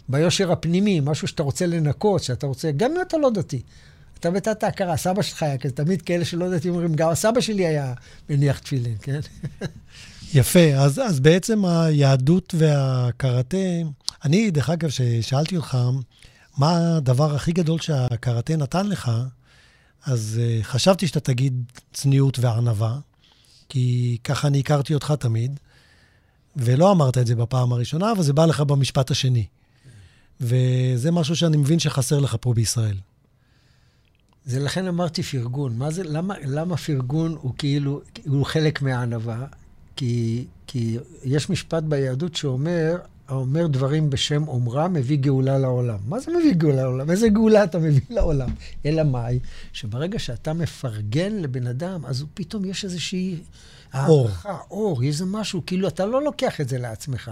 ביושר הפנימי, משהו שאתה רוצה לנקות, שאתה רוצה, גם אם אתה לא דתי. אתה בתת ההכרה, סבא שלך היה כזה, תמיד כאלה שלא דתיים אומרים, גם הסבא שלי היה מניח תפילין, כן? [LAUGHS] יפה, אז, אז בעצם היהדות והקראטה, אני, דרך אגב, ששאלתי אותך, מה הדבר הכי גדול שהקראטה נתן לך, אז uh, חשבתי שאתה תגיד צניעות וענווה, כי ככה אני הכרתי אותך תמיד, ולא אמרת את זה בפעם הראשונה, אבל זה בא לך במשפט השני. וזה משהו שאני מבין שחסר לך פה בישראל. זה לכן אמרתי פרגון. מה זה, למה, למה פרגון הוא כאילו, הוא חלק מהענווה? כי, כי יש משפט ביהדות שאומר, האומר דברים בשם אומרה, מביא גאולה לעולם. מה זה מביא גאולה לעולם? איזה גאולה אתה מביא לעולם? אלא מאי? שברגע שאתה מפרגן לבן אדם, אז פתאום יש איזושהי... אור. אור, איזה משהו, כאילו אתה לא לוקח את זה לעצמך.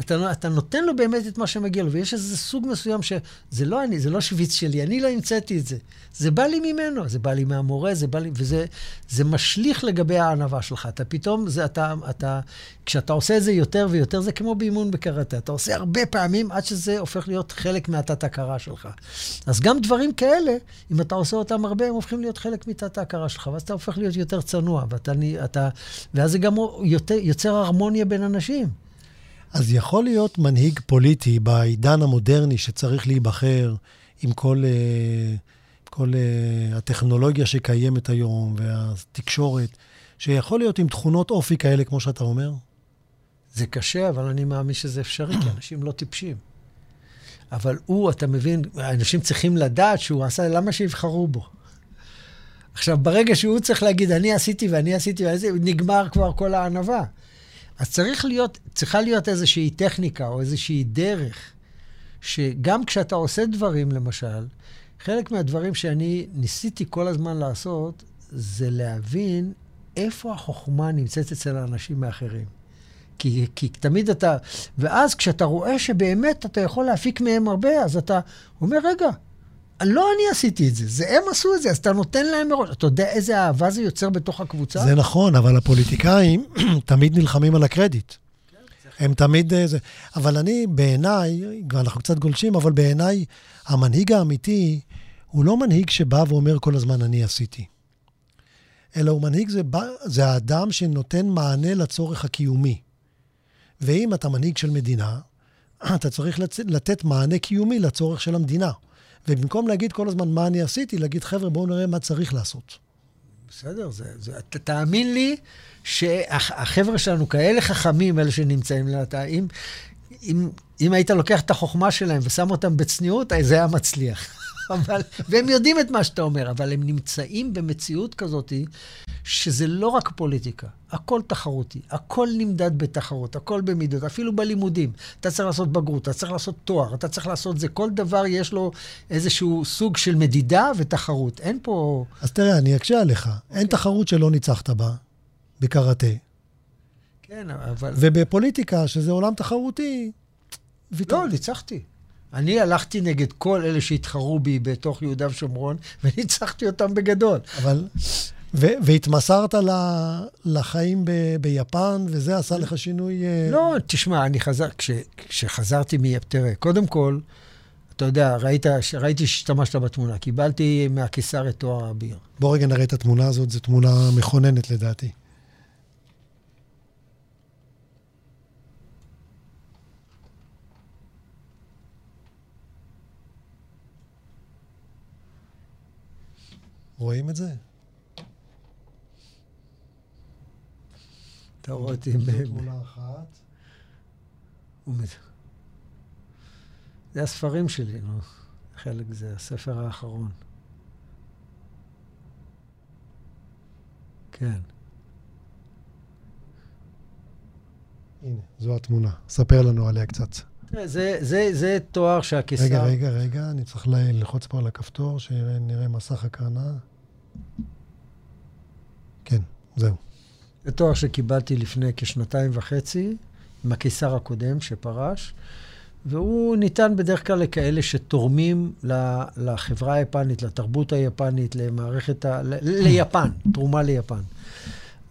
אתה, אתה נותן לו באמת את מה שמגיע לו, ויש איזה סוג מסוים שזה לא אני, זה לא שוויץ שלי, אני לא המצאתי את זה. זה בא לי ממנו, זה בא לי מהמורה, זה בא לי, וזה זה משליך לגבי הענווה שלך. אתה פתאום, זה, אתה, אתה, כשאתה עושה את זה יותר ויותר, זה כמו באימון בקראטה. אתה עושה הרבה פעמים עד שזה הופך להיות חלק מהתת-הכרה שלך. אז גם דברים כאלה, אם אתה עושה אותם הרבה, הם הופכים להיות חלק מתת-הכרה שלך, ואז אתה הופך להיות יותר צנוע, ואתה, אתה, ואז זה גם יותר, יוצר הרמוניה בין אנשים. אז יכול להיות מנהיג פוליטי בעידן המודרני שצריך להיבחר עם כל, אה, כל אה, הטכנולוגיה שקיימת היום והתקשורת, שיכול להיות עם תכונות אופי כאלה, כמו שאתה אומר? זה קשה, אבל אני מאמין שזה אפשרי, כי אנשים לא טיפשים. אבל הוא, אתה מבין, אנשים צריכים לדעת שהוא עשה, למה שיבחרו בו? עכשיו, ברגע שהוא צריך להגיד, אני עשיתי ואני עשיתי, ואני עשיתי, נגמר כבר כל הענווה. אז צריך להיות, צריכה להיות איזושהי טכניקה או איזושהי דרך, שגם כשאתה עושה דברים, למשל, חלק מהדברים שאני ניסיתי כל הזמן לעשות, זה להבין איפה החוכמה נמצאת אצל האנשים האחרים. כי, כי תמיד אתה... ואז כשאתה רואה שבאמת אתה יכול להפיק מהם הרבה, אז אתה אומר, רגע, לא אני עשיתי את זה, זה הם עשו את זה, אז אתה נותן להם מראש. אתה יודע איזה אהבה זה יוצר בתוך הקבוצה? זה נכון, אבל הפוליטיקאים [CLEARS THROAT] תמיד נלחמים על הקרדיט. הם תמיד... אה, זה. אבל אני, בעיניי, ואנחנו קצת גולשים, אבל בעיניי, המנהיג האמיתי הוא לא מנהיג שבא ואומר כל הזמן, אני עשיתי. אלא הוא מנהיג, זה, בא, זה האדם שנותן מענה לצורך הקיומי. ואם אתה מנהיג של מדינה, [CLEARS THROAT] אתה צריך לצ... לתת מענה קיומי לצורך של המדינה. ובמקום להגיד כל הזמן מה אני עשיתי, להגיד, חבר'ה, בואו נראה מה צריך לעשות. בסדר, זה, זה, ת, תאמין לי שהחבר'ה שלנו כאלה חכמים, אלה שנמצאים לאתה, אם, אם, אם היית לוקח את החוכמה שלהם ושם אותם בצניעות, זה היה מצליח. אבל, והם יודעים את מה שאתה אומר, אבל הם נמצאים במציאות כזאת שזה לא רק פוליטיקה, הכל תחרותי, הכל נמדד בתחרות, הכל במידות, אפילו בלימודים. אתה צריך לעשות בגרות, אתה צריך לעשות תואר, אתה צריך לעשות זה, כל דבר יש לו איזשהו סוג של מדידה ותחרות. אין פה... אז תראה, אני אקשה עליך. Okay. אין תחרות שלא ניצחת בה, בקראטה. כן, אבל... ובפוליטיקה, שזה עולם תחרותי, ויתר. לא, ניצחתי. אני הלכתי נגד כל אלה שהתחרו בי בתוך יהודה ושומרון, [LAUGHS] וניצחתי אותם בגדול. אבל ו- והתמסרת ל- לחיים ב- ביפן, וזה עשה לך שינוי... אה, לא, תשמע, אני חזר... כש, כשחזרתי מ... תראה, קודם כל, אתה יודע, ראית, ראיתי שהשתמשת בתמונה. קיבלתי מהקיסר את תואר האביר. בוא רגע נראה את התמונה הזאת, זו תמונה מכוננת לדעתי. רואים את זה? אתה רואה אותי... זו תמונה אחת. זה הספרים שלי, נו. חלק זה הספר האחרון. כן. הנה, זו התמונה. ספר לנו עליה קצת. זה, זה, זה תואר שהקיסר... רגע, רגע, רגע, אני צריך ללחוץ פה על הכפתור, שנראה מסך הקרנה. כן, זהו. זה תואר שקיבלתי לפני כשנתיים וחצי, עם הקיסר הקודם שפרש, והוא ניתן בדרך כלל לכאלה שתורמים לחברה היפנית, לתרבות היפנית, למערכת ה... ליפן, תרומה ליפן.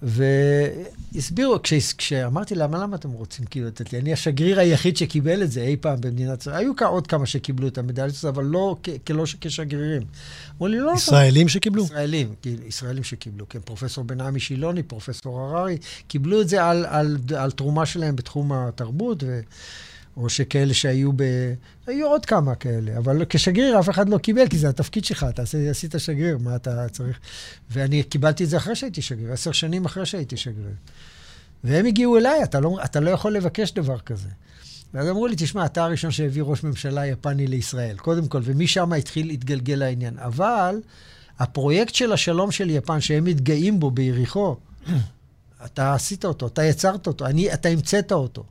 והסבירו, כש, כשאמרתי למה, למה אתם רוצים כאילו לתת לי? אני השגריר היחיד שקיבל את זה אי פעם במדינת ישראל. היו עוד כמה שקיבלו את המדליות הזאת, אבל לא כלא כשגרירים. אמרו לי, לא... ישראלים שקיבלו? ישראלים, כאילו, ישראלים שקיבלו, כן. פרופסור בן-עמי שילוני, פרופסור הררי, קיבלו את זה על, על, על, על תרומה שלהם בתחום התרבות, ו... או שכאלה שהיו ב... היו עוד כמה כאלה, אבל כשגריר אף אחד לא קיבל, כי זה התפקיד שלך, אתה עשית שגריר, מה אתה צריך? ואני קיבלתי את זה אחרי שהייתי שגריר, עשר שנים אחרי שהייתי שגריר. והם הגיעו אליי, אתה לא, אתה לא יכול לבקש דבר כזה. ואז אמרו לי, תשמע, אתה הראשון שהביא ראש ממשלה יפני לישראל, קודם כל, ומשם התחיל להתגלגל העניין. אבל הפרויקט של השלום של יפן, שהם מתגאים בו ביריחו, אתה עשית אותו, אתה יצרת אותו, אני, אתה המצאת אותו.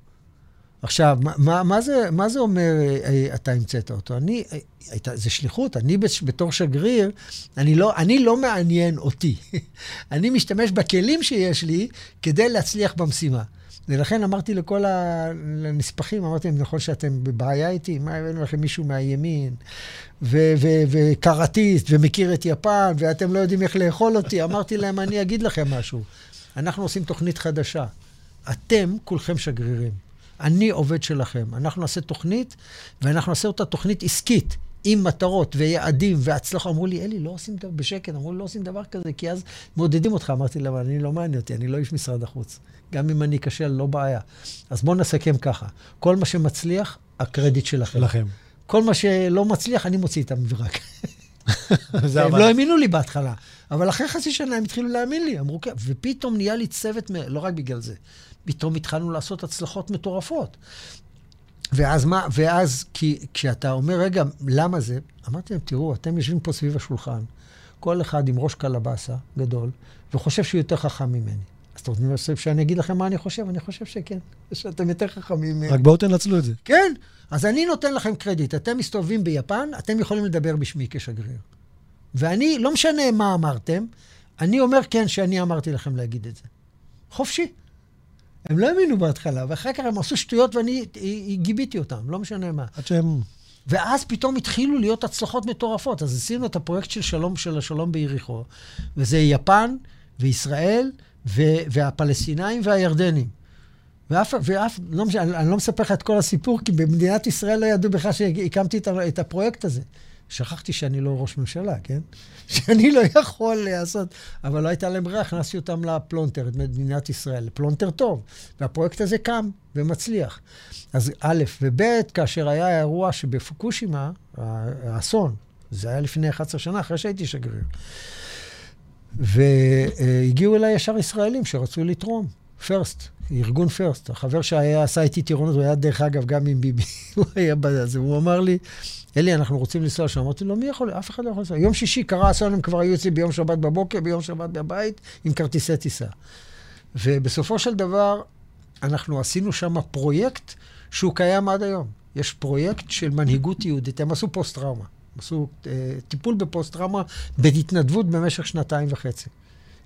עכשיו, מה, מה, זה, מה זה אומר אה, אה, אתה המצאת אותו? אני, אה, הייתה, זה שליחות. אני בתור שגריר, אני לא, אני לא מעניין אותי. [LAUGHS] אני משתמש בכלים שיש לי כדי להצליח במשימה. ולכן אמרתי לכל הנספחים, אמרתי להם, נכון שאתם בבעיה איתי? מה הבאנו לכם מישהו מהימין, וקראטיסט, ומכיר את יפן, ואתם לא יודעים איך לאכול אותי? [LAUGHS] אמרתי להם, אני אגיד לכם משהו. אנחנו עושים תוכנית חדשה. אתם כולכם שגרירים. אני עובד שלכם. אנחנו נעשה תוכנית, ואנחנו נעשה אותה תוכנית עסקית, עם מטרות ויעדים והצלחה. אמרו לי, אלי, לא עושים דבר בשקט, אמרו לי, לא עושים דבר כזה, כי אז מעודדים אותך. אמרתי להם, אני לא מעניין אותי, אני לא איש משרד החוץ. גם אם אני אכשל, לא בעיה. אז בואו נסכם ככה. כל מה שמצליח, הקרדיט שלכם. שלכם. כל מה שלא מצליח, אני מוציא את המברק. [LAUGHS] הם לא האמינו לי בהתחלה, אבל אחרי חצי שנה הם התחילו להאמין לי, אמרו כן, ופתאום נהיה לי צוות, לא רק בגלל זה, פתאום התחלנו לעשות הצלחות מטורפות. ואז מה, ואז, כי כשאתה אומר, רגע, למה זה? אמרתי להם, תראו, אתם יושבים פה סביב השולחן, כל אחד עם ראש קלבאסה גדול, וחושב שהוא יותר חכם ממני. אז אתם רוצים שאני אגיד לכם מה אני חושב? אני חושב שכן, שאתם יותר חכמים ממני. רק בואו תנצלו את זה. כן, אז אני נותן לכם קרדיט. אתם מסתובבים ביפן, אתם יכולים לדבר בשמי כשגריר. ואני, לא משנה מה אמרתם, אני אומר כן שאני אמרתי לכם להגיד את זה. חופשי. הם לא האמינו בהתחלה, ואחר כך הם עשו שטויות ואני גיביתי אותם, לא משנה מה. עד שהם... ואז פתאום התחילו להיות הצלחות מטורפות. אז עשינו את הפרויקט של שלום, של השלום ביריחו, וזה יפן וישראל ו- והפלסטינאים והירדנים. ואף, ואף, לא משנה, אני לא מספר לך את כל הסיפור, כי במדינת ישראל לא ידעו בכלל שהקמתי את, את הפרויקט הזה. שכחתי שאני לא ראש ממשלה, כן? [LAUGHS] שאני לא יכול לעשות, אבל לא הייתה להם ברירה, הכנסתי אותם לפלונטר, את מדינת ישראל, לפלונטר טוב. והפרויקט הזה קם ומצליח. אז א', וב', כאשר היה האירוע שבפוקושימה, האסון, זה היה לפני 11 שנה, אחרי שהייתי שגריר. והגיעו אליי ישר ישראלים שרצו לתרום, פרסט, ארגון פרסט. החבר שהיה, עשה איתי טירונות, הוא היה דרך אגב גם עם ביבי, [LAUGHS] הוא היה בזה, הוא אמר לי, אלי, אנחנו רוצים לנסוע שם. אמרתי לו, מי יכול? אף אחד לא יכול לנסוע. יום שישי קרה אסון, הם כבר היו אצלי ביום שבת בבוקר, ביום שבת בבית, עם כרטיסי טיסה. ובסופו של דבר, אנחנו עשינו שם פרויקט שהוא קיים עד היום. יש פרויקט של מנהיגות יהודית. הם עשו פוסט-טראומה. עשו אה, טיפול בפוסט-טראומה בהתנדבות במשך שנתיים וחצי.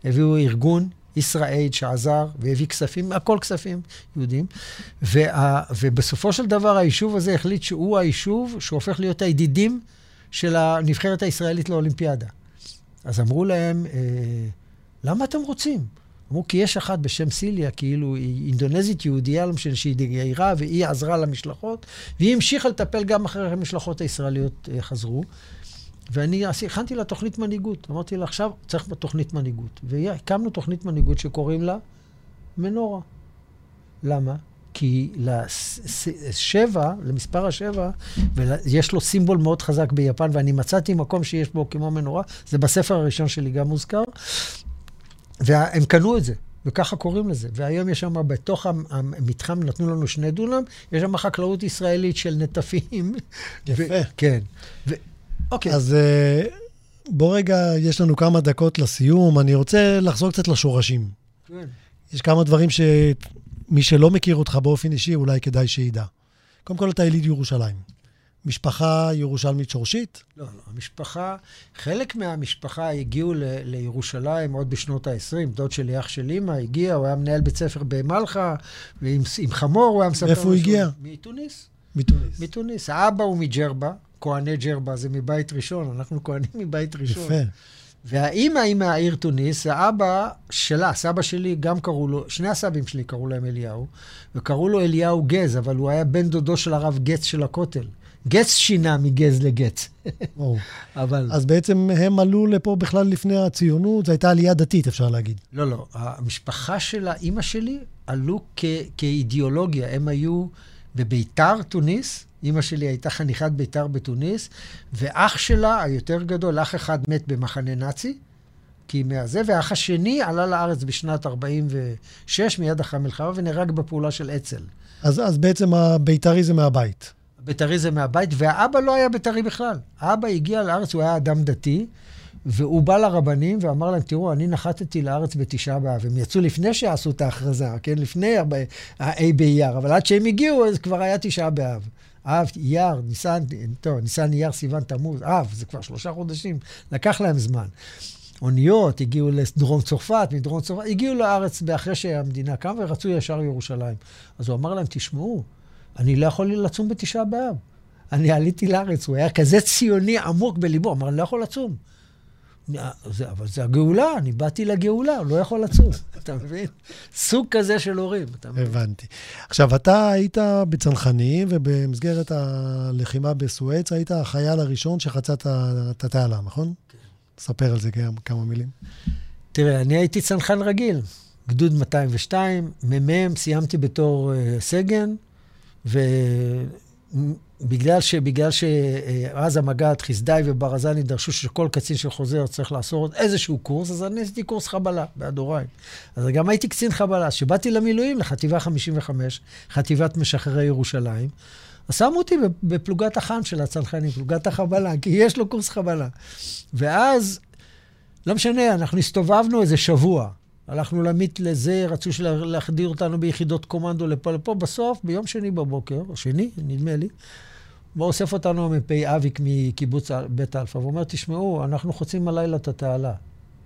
הביאו ארגון ישראל שעזר והביא כספים, הכל כספים יהודים. וה, ובסופו של דבר היישוב הזה החליט שהוא היישוב שהופך להיות הידידים של הנבחרת הישראלית לאולימפיאדה. אז אמרו להם, אה, למה אתם רוצים? אמרו, כי יש אחת בשם סיליה, כאילו היא אינדונזית יהודייה, לא משנה שהיא דגיירה, והיא עזרה למשלחות, והיא המשיכה לטפל גם אחרי המשלחות הישראליות אה, חזרו. ואני הכנתי לה תוכנית מנהיגות. אמרתי לה, עכשיו צריך תוכנית מנהיגות. והקמנו תוכנית מנהיגות שקוראים לה מנורה. למה? כי לשבע, למספר השבע, ויש לו סימבול מאוד חזק ביפן, ואני מצאתי מקום שיש בו כמו מנורה, זה בספר הראשון שלי גם מוזכר, והם קנו את זה. וככה קוראים לזה. והיום יש שם, בתוך המתחם, נתנו לנו שני דונם, יש שם חקלאות ישראלית של נטפים. יפה. ו- כן. ו- אוקיי. אז אה, בוא רגע, יש לנו כמה דקות לסיום. אני רוצה לחזור קצת לשורשים. כן. יש כמה דברים שמי שלא מכיר אותך באופן אישי, אולי כדאי שידע. קודם כל, אתה יליד ירושלים. משפחה ירושלמית שורשית? לא, לא. המשפחה, חלק מהמשפחה הגיעו ל, לירושלים עוד בשנות ה-20. דוד שלי, אח של אימא, הגיע, הוא היה מנהל בית ספר במלחה, ועם עם חמור הוא היה מספר... מאיפה הוא הגיע? מתוניס. מתוניס. מתוניס. האבא הוא מג'רבה, כהני ג'רבה, זה מבית ראשון, אנחנו כהנים מבית ראשון. יפה. והאימא היא מהעיר תוניס, האבא שלה, סבא שלי, גם קראו לו, שני הסבים שלי קראו להם אליהו, וקראו לו אליהו גז, אבל הוא היה בן דודו של הרב גץ של הכותל. גץ שינה מגז לגץ. [LAUGHS] אבל... אז בעצם הם עלו לפה בכלל לפני הציונות, זו הייתה עלייה דתית, אפשר להגיד. לא, לא. המשפחה של האימא שלי עלו כ- כאידיאולוגיה. הם היו בביתר, תוניס. אימא שלי הייתה חניכת ביתר בתוניס, ואח שלה, היותר גדול, אח אחד מת במחנה נאצי, כי מהזה, ואח השני עלה לארץ בשנת 46, מיד אחרי המלחמה, ונהרג בפעולה של אצ"ל. אז, אז בעצם הבית"רי זה מהבית. בית"רי זה מהבית, והאבא לא היה בית"רי בכלל. האבא הגיע לארץ, הוא היה אדם דתי, והוא בא לרבנים ואמר להם, תראו, אני נחתתי לארץ בתשעה באב. הם יצאו לפני שעשו את ההכרזה, כן? לפני ה' באייר, אבל עד שהם הגיעו, אז כבר היה תשעה באב. אב, אייר, ניסן, טוב, ניסן, אייר, סיוון, תמוז, אב, זה כבר שלושה חודשים, לקח להם זמן. אוניות, הגיעו לדרום צרפת, מדרום צרפת, הגיעו לארץ אחרי שהמדינה קמה ורצו ישר ירושלים. אז הוא אמר להם, תשמעו, אני לא יכול לצום בתשעה באב. אני עליתי לארץ, הוא היה כזה ציוני עמוק בליבו, אמר, אני לא יכול לצום. זה, אבל זה הגאולה, אני באתי לגאולה, לא יכול לצום, [LAUGHS] אתה מבין? סוג כזה של הורים, אתה מבין? הבנתי. עכשיו, אתה היית בצנחנים, ובמסגרת הלחימה בסואץ, היית החייל הראשון שחצה את התעלה, נכון? כן. ספר על זה כמה מילים. תראה, אני הייתי צנחן רגיל, גדוד 202, מ"מ, סיימתי בתור uh, סגן, ו... בגלל, ש, בגלל שאז המג"ד, חסדאי וברזני דרשו שכל קצין שחוזר צריך לעשות איזשהו קורס, אז אני עשיתי קורס חבלה בהדוריים. אז גם הייתי קצין חבלה. כשבאתי למילואים, לחטיבה 55, חטיבת משחררי ירושלים, אז שמו אותי בפלוגת הח"ן של הצנחנים, פלוגת החבלה, כי יש לו קורס חבלה. ואז, לא משנה, אנחנו הסתובבנו איזה שבוע. הלכנו להמיט לזה, רצו להחדיר אותנו ביחידות קומנדו לפה לפה. בסוף, ביום שני בבוקר, או שני, נדמה לי, בוא אוסף אותנו מפ' אביק מקיבוץ בית אלפא, ואומר, תשמעו, אנחנו חוצים הלילה את התעלה.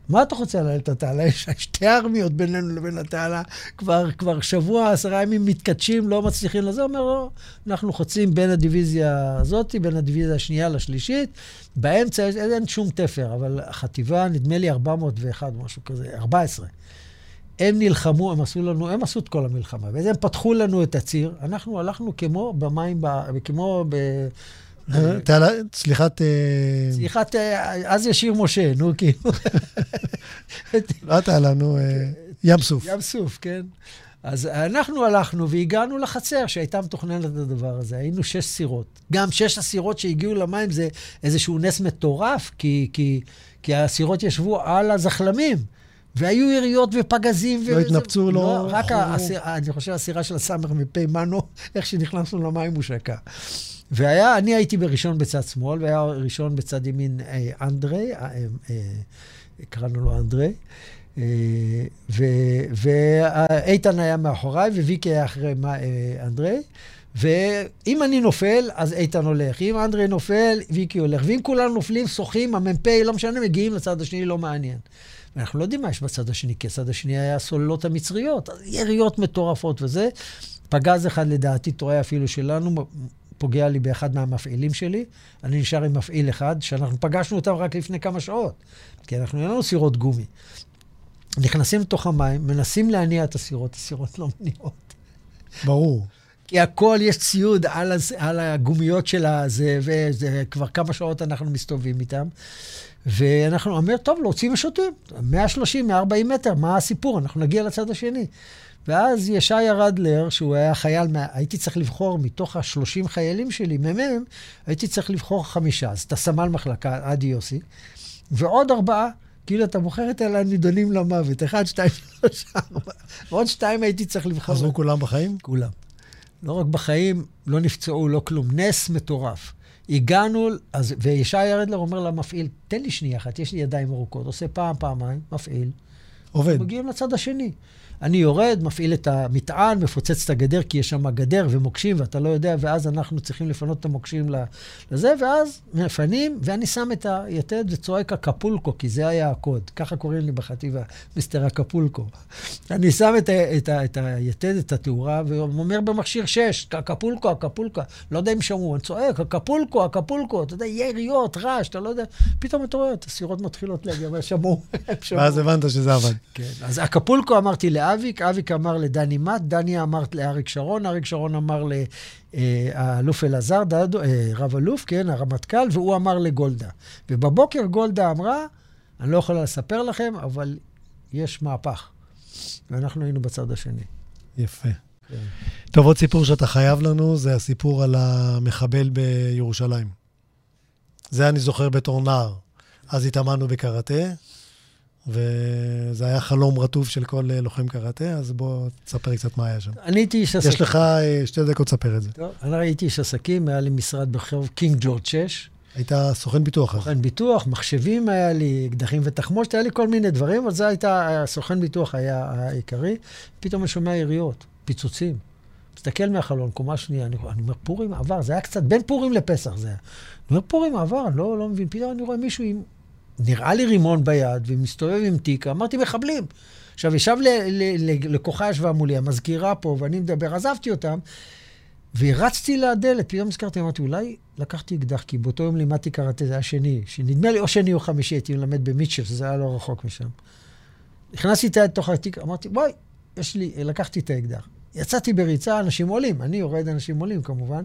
מה אתה חוצה הלילה את התעלה? יש שתי ארמיות בינינו לבין התעלה. כבר, כבר שבוע, עשרה ימים מתכתשים, לא מצליחים לזה. אומר, לא, אנחנו חוצים בין הדיוויזיה הזאת, בין הדיוויזיה השנייה לשלישית. באמצע אין שום תפר, אבל החטיבה, נדמה לי 401, משהו כזה, 14. הם נלחמו, הם עשו לנו, הם עשו את כל המלחמה. ואז הם פתחו לנו את הציר. אנחנו הלכנו כמו במים, כמו ב... צליחת... צליחת, אז ישיר משה, נו, כאילו. [LAUGHS] לא תעלה, נו, ים סוף. ים סוף, כן. אז אנחנו הלכנו והגענו לחצר שהייתה מתוכננת הדבר הזה. היינו שש סירות. גם שש הסירות שהגיעו למים זה איזשהו נס מטורף, כי, כי, כי הסירות ישבו על הזחלמים. והיו יריות ופגזים. לא התנפצו, לא... לא רק, הסיר, אני חושב, הסירה של הסמ"ך מפי מנו, [LAUGHS] איך שנכנסנו למים הוא שקע. והיה, אני הייתי בראשון בצד שמאל, והיה ראשון בצד ימין אה, אנדרי, אה, אה, קראנו לו אנדרי. אה, ואיתן היה מאחוריי, וויקי היה אחרי אה, אנדרי. ואם אני נופל, אז איתן הולך. אם אנדרי נופל, ויקי הולך. ואם כולנו נופלים, שוחים, המ"פ, לא משנה, מגיעים לצד השני, לא מעניין. ואנחנו לא יודעים מה יש בצד השני, כי הצד השני היה הסוללות המצריות, יריות מטורפות וזה. פגז אחד, לדעתי, טועה אפילו שלנו, פוגע לי באחד מהמפעילים שלי. אני נשאר עם מפעיל אחד, שאנחנו פגשנו אותם רק לפני כמה שעות, כי אנחנו אין לנו סירות גומי. נכנסים לתוך המים, מנסים להניע את הסירות, הסירות לא מניעות. ברור. כי הכל, יש ציוד על, הז, על הגומיות של הזה, וכבר כמה שעות אנחנו מסתובבים איתם. ואנחנו אומר, טוב, להוציא משוטים, 130, 140 מטר, מה הסיפור? אנחנו נגיע לצד השני. ואז ישעיה רדלר, שהוא היה חייל, הייתי צריך לבחור מתוך ה-30 חיילים שלי, מ"מ, הייתי צריך לבחור חמישה. אז אתה סמל מחלקה, עדי יוסי, ועוד ארבעה. כאילו, אתה בוחר את אלה הנידונים למוות, אחד, שתיים, שלוש, ארבע. ועוד שתיים הייתי צריך לבחור. חזרו כולם בחיים? כולם. לא רק בחיים, לא נפצעו, לא כלום. נס מטורף. הגענו, אז, וישי רדלר אומר למפעיל, תן לי שנייה אחת, יש לי ידיים ארוכות. עושה פעם, פעמיים, מפעיל. עובד. מגיעים לצד השני. אני יורד, מפעיל את המטען, מפוצץ את הגדר, כי יש שם גדר ומוקשים, ואתה לא יודע, ואז אנחנו צריכים לפנות את המוקשים לזה, ואז מפנים, ואני שם את היתד וצועק אקפולקו, כי זה היה הקוד. ככה קוראים לי בחטיבה, מיסטר אקפולקו. אני שם את, את, את היתד, את התאורה, ואומר במכשיר 6, אקפולקו, אקפולקו. לא יודע אם שמעו, אני צועק, אקפולקו, אקפולקו, אתה יודע, יריות, רעש, אתה לא יודע. פתאום אתה רואה, הסירות מתחילות להגיע, שמעו. ואז הבנת שזה עבד. כן, אז אקפולקו אמרתי לאביק, אביק אמר לדני מת, דני אמר לאריק שרון, אריק שרון אמר לאלוף אלעזר, אה, רב אלוף, כן, הרמטכ"ל, והוא אמר לגולדה. ובבוקר גולדה אמרה, אני לא יכולה לספר לכם, אבל יש מהפך. ואנחנו היינו בצד השני. יפה. כן. טוב, עוד סיפור שאתה חייב לנו, זה הסיפור על המחבל בירושלים. זה אני זוכר בתור נער. אז התאמנו בקראטה, וזה היה חלום רטוב של כל אה, לוחם קראטה, אז בוא תספר קצת מה היה שם. אני הייתי איש עסקים. יש לך אה, שתי דקות לספר את זה. טוב, אני הייתי איש עסקים, היה לי משרד ברחוב קינג ג'ורג' 6. היית סוכן ביטוח. סוכן ביטוח, מחשבים היה לי, אקדחים ותחמושת, היה לי כל מיני דברים, אבל זה הייתה, סוכן ביטוח היה העיקרי. פתאום אני שומע יריות, פיצוצים. מסתכל מהחלון, קומה שנייה, אני, אני אומר, פורים עבר, זה היה קצת בין פורים לפסח זה היה. אני אומר, פורים עבר, לא, לא מבין, פתאום אני רואה מישהו עם נראה לי רימון ביד, ומסתובב עם תיק, אמרתי, מחבלים. עכשיו, ישב לקוחה ישבה מולי, המזכירה פה, ואני מדבר, עזבתי אותם, ורצתי לדלת, פתאום הזכרתי, אמרתי, אולי לקחתי אקדח, כי באותו יום לימדתי קראטה, זה היה שני, שנדמה לי או שני או חמישי, הייתי מלמד במיטשל, שזה היה לא רחוק משם. נכנסתי איתה לתוך התיק, אמרתי, בואי, יש לי, לקחתי את האקדח. יצאתי בריצה, אנשים עולים, אני יורד, אנשים עולים כמובן.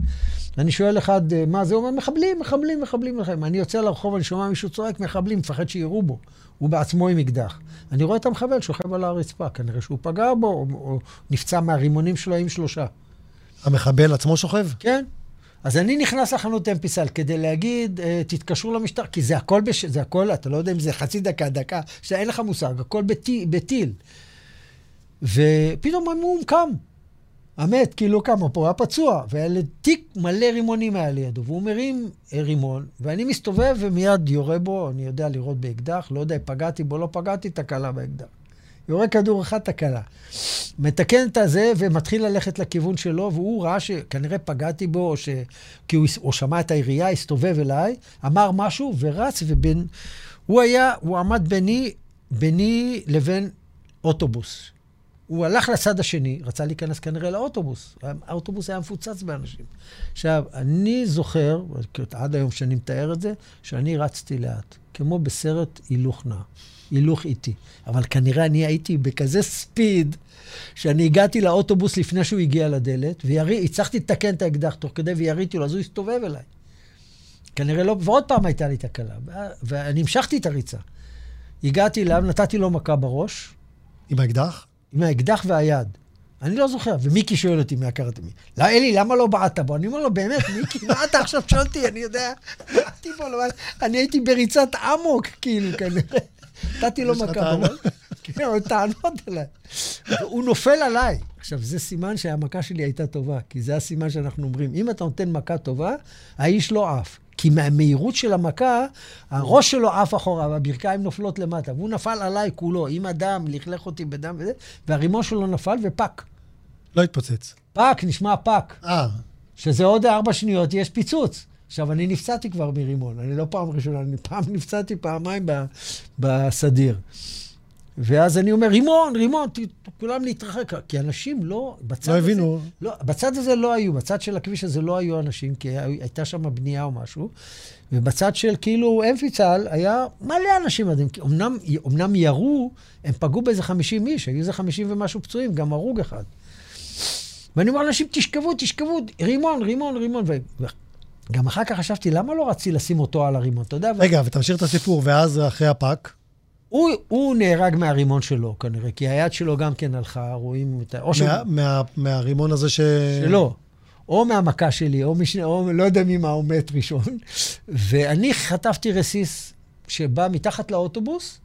אני שואל אחד, אה, מה זה? הוא אומר, מחבלים, מחבלים, מחבלים לכם. אני יוצא לרחוב, אני שומע מישהו צועק, מחבלים, מפחד שיראו בו. הוא בעצמו עם אקדח. אני רואה את המחבל שוכב על הרצפה, כנראה שהוא פגע בו, או, או נפצע מהרימונים שלו עם שלושה. המחבל עצמו שוכב? כן. אז אני נכנס לחנות אמפיסל כדי להגיד, אה, תתקשרו למשטר, כי זה הכל, בש... זה הכל, אתה לא יודע אם זה חצי דקה, דקה, שאין לך מושג, הכל בטיל. ופתאום הוא קם. המת, כאילו כמה פה, היה פצוע, והיה תיק מלא רימונים היה לידו, והוא מרים אה, רימון, ואני מסתובב ומיד יורה בו, אני יודע לראות באקדח, לא יודע אם פגעתי בו, לא פגעתי, תקלה באקדח. יורה כדור אחד, תקלה. מתקן את הזה ומתחיל ללכת לכיוון שלו, והוא ראה שכנראה פגעתי בו, או, ש... כי הוא, הוא שמע את העירייה, הסתובב אליי, אמר משהו ורץ, ובין... הוא היה, הוא עמד ביני, ביני לבין אוטובוס. הוא הלך לצד השני, רצה להיכנס כנראה לאוטובוס. האוטובוס היה מפוצץ באנשים. עכשיו, אני זוכר, עד היום שאני מתאר את זה, שאני רצתי לאט, כמו בסרט הילוך נע, הילוך איטי. אבל כנראה אני הייתי בכזה ספיד, שאני הגעתי לאוטובוס לפני שהוא הגיע לדלת, והצלחתי לתקן את האקדח תוך כדי ויריתי לו, אז הוא הסתובב אליי. כנראה לא, ועוד פעם הייתה לי תקלה, ואני המשכתי את הריצה. הגעתי אליו, נתתי לו מכה בראש. עם האקדח? עם האקדח והיד. אני לא זוכר. ומיקי שואל אותי מהקראטה, לא, אלי, למה לא בעטת בו? אני אומר לו, באמת, מיקי, מה אתה עכשיו שואל אותי? אני יודע, בעטתי בו, לא, אני הייתי בריצת אמוק, כאילו, כנראה. נתתי לו מכה בראש. כן, עוד טענות עליי. הוא נופל עליי. עכשיו, זה סימן שהמכה שלי הייתה טובה, כי זה הסימן שאנחנו אומרים. אם אתה נותן מכה טובה, האיש לא עף. כי מהמהירות של המכה, הראש שלו עף אחורה והברכיים נופלות למטה. והוא נפל עליי כולו, עם הדם, לכלך אותי בדם וזה, והרימון שלו נפל ופק. לא התפוצץ. פק, נשמע פק. אה. שזה עוד ארבע שניות, יש פיצוץ. עכשיו, אני נפצעתי כבר מרימון, אני לא פעם ראשונה, אני פעם [LAUGHS] נפצעתי פעמיים בסדיר. ואז אני אומר, רימון, רימון, ת, כולם להתרחק. כי אנשים לא, בצד לא הזה... לא הבינו. לא, בצד הזה לא היו, בצד של הכביש הזה לא היו אנשים, כי הייתה שם בנייה או משהו. ובצד של כאילו אמפיצל היה מלא אנשים. אמנם, אמנם ירו, הם פגעו באיזה 50 איש, היו איזה 50 ומשהו פצועים, גם הרוג אחד. ואני אומר לאנשים, תשכבו, תשכבו, רימון, רימון, רימון. וגם אחר כך חשבתי, למה לא רציתי לשים אותו על הרימון? אתה יודע... רגע. ותמשיך את הסיפור, ואז אחרי הפאק? הוא, הוא נהרג מהרימון שלו, כנראה, כי היד שלו גם כן הלכה, רואים את ה... מה, שהוא... מה, מהרימון הזה ש... שלו. או מהמכה שלי, או, משנה, או לא יודע ממה הוא מת ראשון. ואני חטפתי רסיס שבא מתחת לאוטובוס,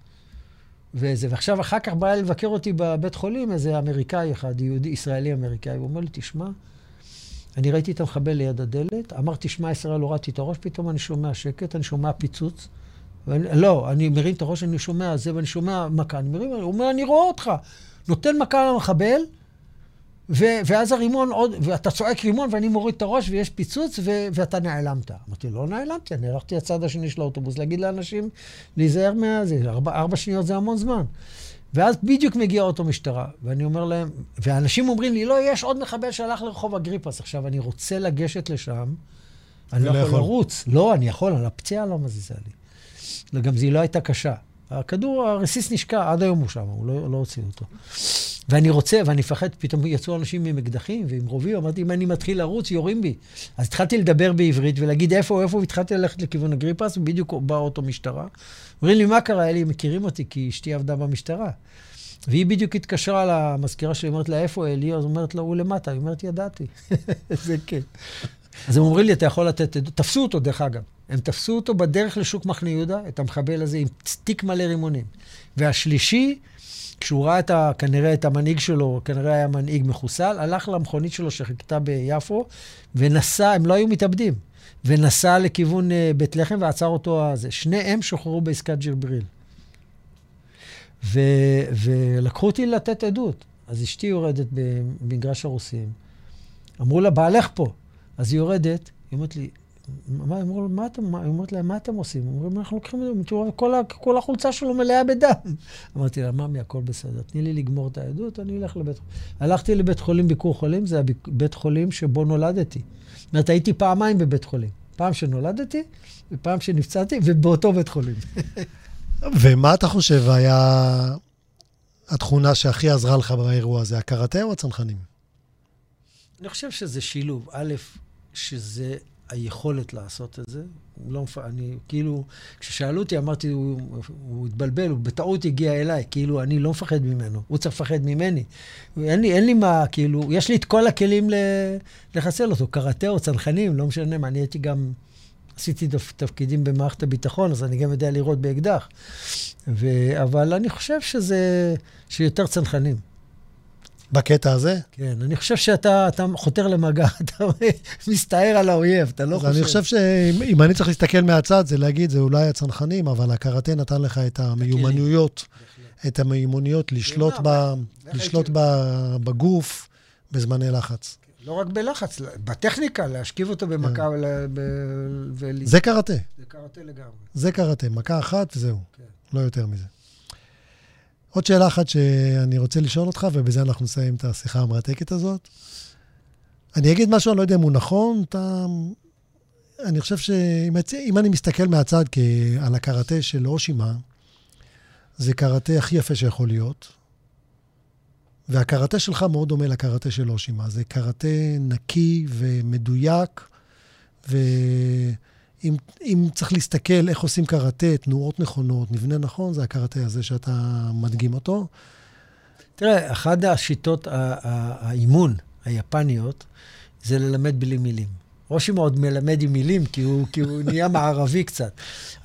וזה, ועכשיו, אחר כך בא לבקר אותי בבית חולים איזה אמריקאי אחד, יהודי, ישראלי אמריקאי, הוא אומר לי, תשמע, אני ראיתי את המחבל ליד הדלת, אמרתי, שמע ישראל, הורדתי את הראש, פתאום אני שומע שקט, אני שומע פיצוץ. לא, אני מרים את הראש, אני שומע זה, ואני שומע מכה. אני מרים, הוא אומר, אני רואה אותך. נותן מכה למחבל, ו- ואז הרימון עוד, ואתה צועק רימון ואני מוריד את הראש ויש פיצוץ ו- ואתה נעלמת. אמרתי, לא נעלמתי, אני הלכתי לצד השני של האוטובוס להגיד לאנשים להיזהר מהזה, ארבע, ארבע שניות זה המון זמן. ואז בדיוק מגיע אוטו משטרה, ואני אומר להם, ואנשים אומרים לי, לא, יש עוד מחבל שהלך לרחוב אגריפס. עכשיו, אני רוצה לגשת לשם, אני לא יכול לרוץ. לא, אני יכול, על הפציעה לא מזיזה לי. גם זו לא הייתה קשה. הכדור, הרסיס נשקע, עד היום הוא שם, הוא לא, לא הוציא אותו. ואני רוצה, ואני מפחד, פתאום יצאו אנשים עם אקדחים ועם רובים, אמרתי, אם אני מתחיל לרוץ, יורים בי. אז התחלתי לדבר בעברית ולהגיד איפה, איפה, והתחלתי ללכת לכיוון אגריפס, ובדיוק בא אוטו משטרה. אומרים לי, מה קרה? אלי, מכירים אותי, כי אשתי עבדה במשטרה. והיא בדיוק התקשרה למזכירה שלי, אומרת לה, איפה אלי? אז אומרת לו, הוא למטה. היא אומרת, ידעתי. [LAUGHS] זה כן. אז הם אומרים לי, אתה יכול לתת. תפסו אותו, דרך אגב. הם תפסו אותו בדרך לשוק מחנה יהודה, את המחבל הזה, עם תיק מלא רימונים. והשלישי, כשהוא ראה את ה, כנראה את המנהיג שלו, כנראה היה מנהיג מחוסל, הלך למכונית שלו שחיכתה ביפו, ונסע, הם לא היו מתאבדים, ונסע לכיוון uh, בית לחם ועצר אותו הזה. שניהם שוחררו בעסקת ג'רבריל. ו, ולקחו אותי לתת עדות. אז אשתי יורדת במגרש הרוסים. אמרו לה, בעלך פה. אז היא יורדת, היא אומרת לי, מה, אמרו, מה אתם, היא אומרת להם, מה אתם עושים? אומרים, אנחנו לוקחים את זה, כל, כל החולצה שלו מלאה בדם. [LAUGHS] אמרתי לה, ממי, הכל בסדר, תני לי לגמור את העדות, אני אלך לבית חולים. הלכתי לבית חולים ביקור חולים, זה הבית חולים שבו נולדתי. זאת אומרת, הייתי פעמיים בבית חולים. פעם שנולדתי, ופעם שנפצעתי, ובאותו בית חולים. [LAUGHS] ומה אתה חושב היה התכונה שהכי עזרה לך באירוע הזה, הקראטה או הצנחנים? אני חושב שזה שילוב. א', שזה היכולת לעשות את זה. הוא לא, אני כאילו, כששאלו אותי, אמרתי, הוא, הוא התבלבל, הוא בטעות הגיע אליי, כאילו, אני לא מפחד ממנו, הוא צריך לפחד ממני. אין לי, אין לי מה, כאילו, יש לי את כל הכלים לחסל אותו, קראטה או צנחנים, לא משנה מה, אני הייתי גם, עשיתי תפקידים במערכת הביטחון, אז אני גם יודע לראות באקדח. ו, אבל אני חושב שזה, שיותר צנחנים. בקטע הזה? כן, אני חושב שאתה חותר למגע, [LAUGHS] אתה מסתער על האויב, אתה לא חושב. אני חושב שאם אני צריך להסתכל מהצד, זה להגיד, זה אולי הצנחנים, אבל הקראטה נתן לך את המיומנויות, את המיומנויות לשלוט, ב, לשלוט ב, בגוף בזמני לחץ. לא רק בלחץ, בטכניקה, להשכיב אותו במכה כן. ול... זה קראטה. זה קראטה לגמרי. זה קראטה, מכה אחת וזהו. כן. לא יותר מזה. עוד שאלה אחת שאני רוצה לשאול אותך, ובזה אנחנו נסיים את השיחה המרתקת הזאת. אני אגיד משהו, אני לא יודע אם הוא נכון, אתה... אני חושב שאם אני מסתכל מהצד על הקראטה של אושימה, זה קראטה הכי יפה שיכול להיות. והקראטה שלך מאוד דומה לקראטה של אושימה. זה קראטה נקי ומדויק, ו... אם, אם צריך להסתכל איך עושים קראטה, תנועות נכונות, מבנה נכון, זה הקראטה הזה שאתה מדגים אותו. תראה, אחת השיטות האימון היפניות זה ללמד בלי מילים. רושי מאוד מלמד עם מילים, כי הוא, כי הוא נהיה [LAUGHS] מערבי קצת.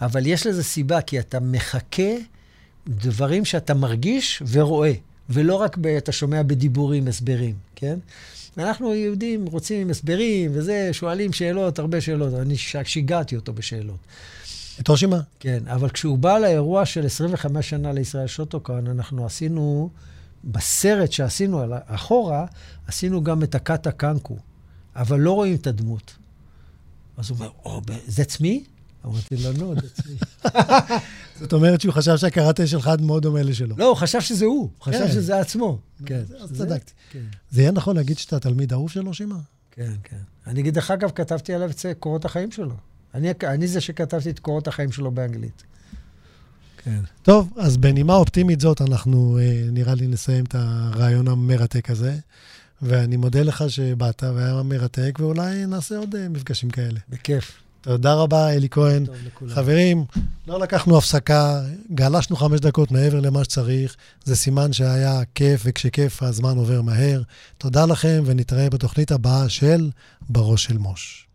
אבל יש לזה סיבה, כי אתה מחכה דברים שאתה מרגיש ורואה, ולא רק ב, אתה שומע בדיבורים, הסברים, כן? ואנחנו יהודים רוצים הסברים וזה, שואלים שאלות, הרבה שאלות. אני שיגעתי אותו בשאלות. את אושימה? כן, אבל כשהוא בא לאירוע של 25 שנה לישראל שוטוקן, אנחנו עשינו, בסרט שעשינו אחורה, עשינו גם את הקאטה קנקו, אבל לא רואים את הדמות. אז הוא אומר, oh, that's me? אמרתי לו, נו, זה עצמי. [LAUGHS] זאת אומרת שהוא חשב שהקראטה שלך מאוד דומה לשלו. לא, הוא חשב שזה הוא, הוא חשב כן. שזה עצמו. כן. אז צדקתי. כן, זה יהיה נכון להגיד שאתה תלמיד אהוב שלו, שמעון? כן, כן. אני דרך אגב, כתבתי עליו את קורות החיים שלו. אני, אני זה שכתבתי את קורות החיים שלו באנגלית. כן. טוב, אז בנימה אופטימית זאת, אנחנו אה, נראה לי נסיים את הרעיון המרתק הזה. ואני מודה לך שבאת והיה מרתק, ואולי נעשה עוד אה, מפגשים כאלה. בכיף. תודה רבה, אלי כהן. חברים, לא לקחנו הפסקה, גלשנו חמש דקות מעבר למה שצריך, זה סימן שהיה כיף, וכשכיף הזמן עובר מהר. תודה לכם, ונתראה בתוכנית הבאה של בראש של מוש.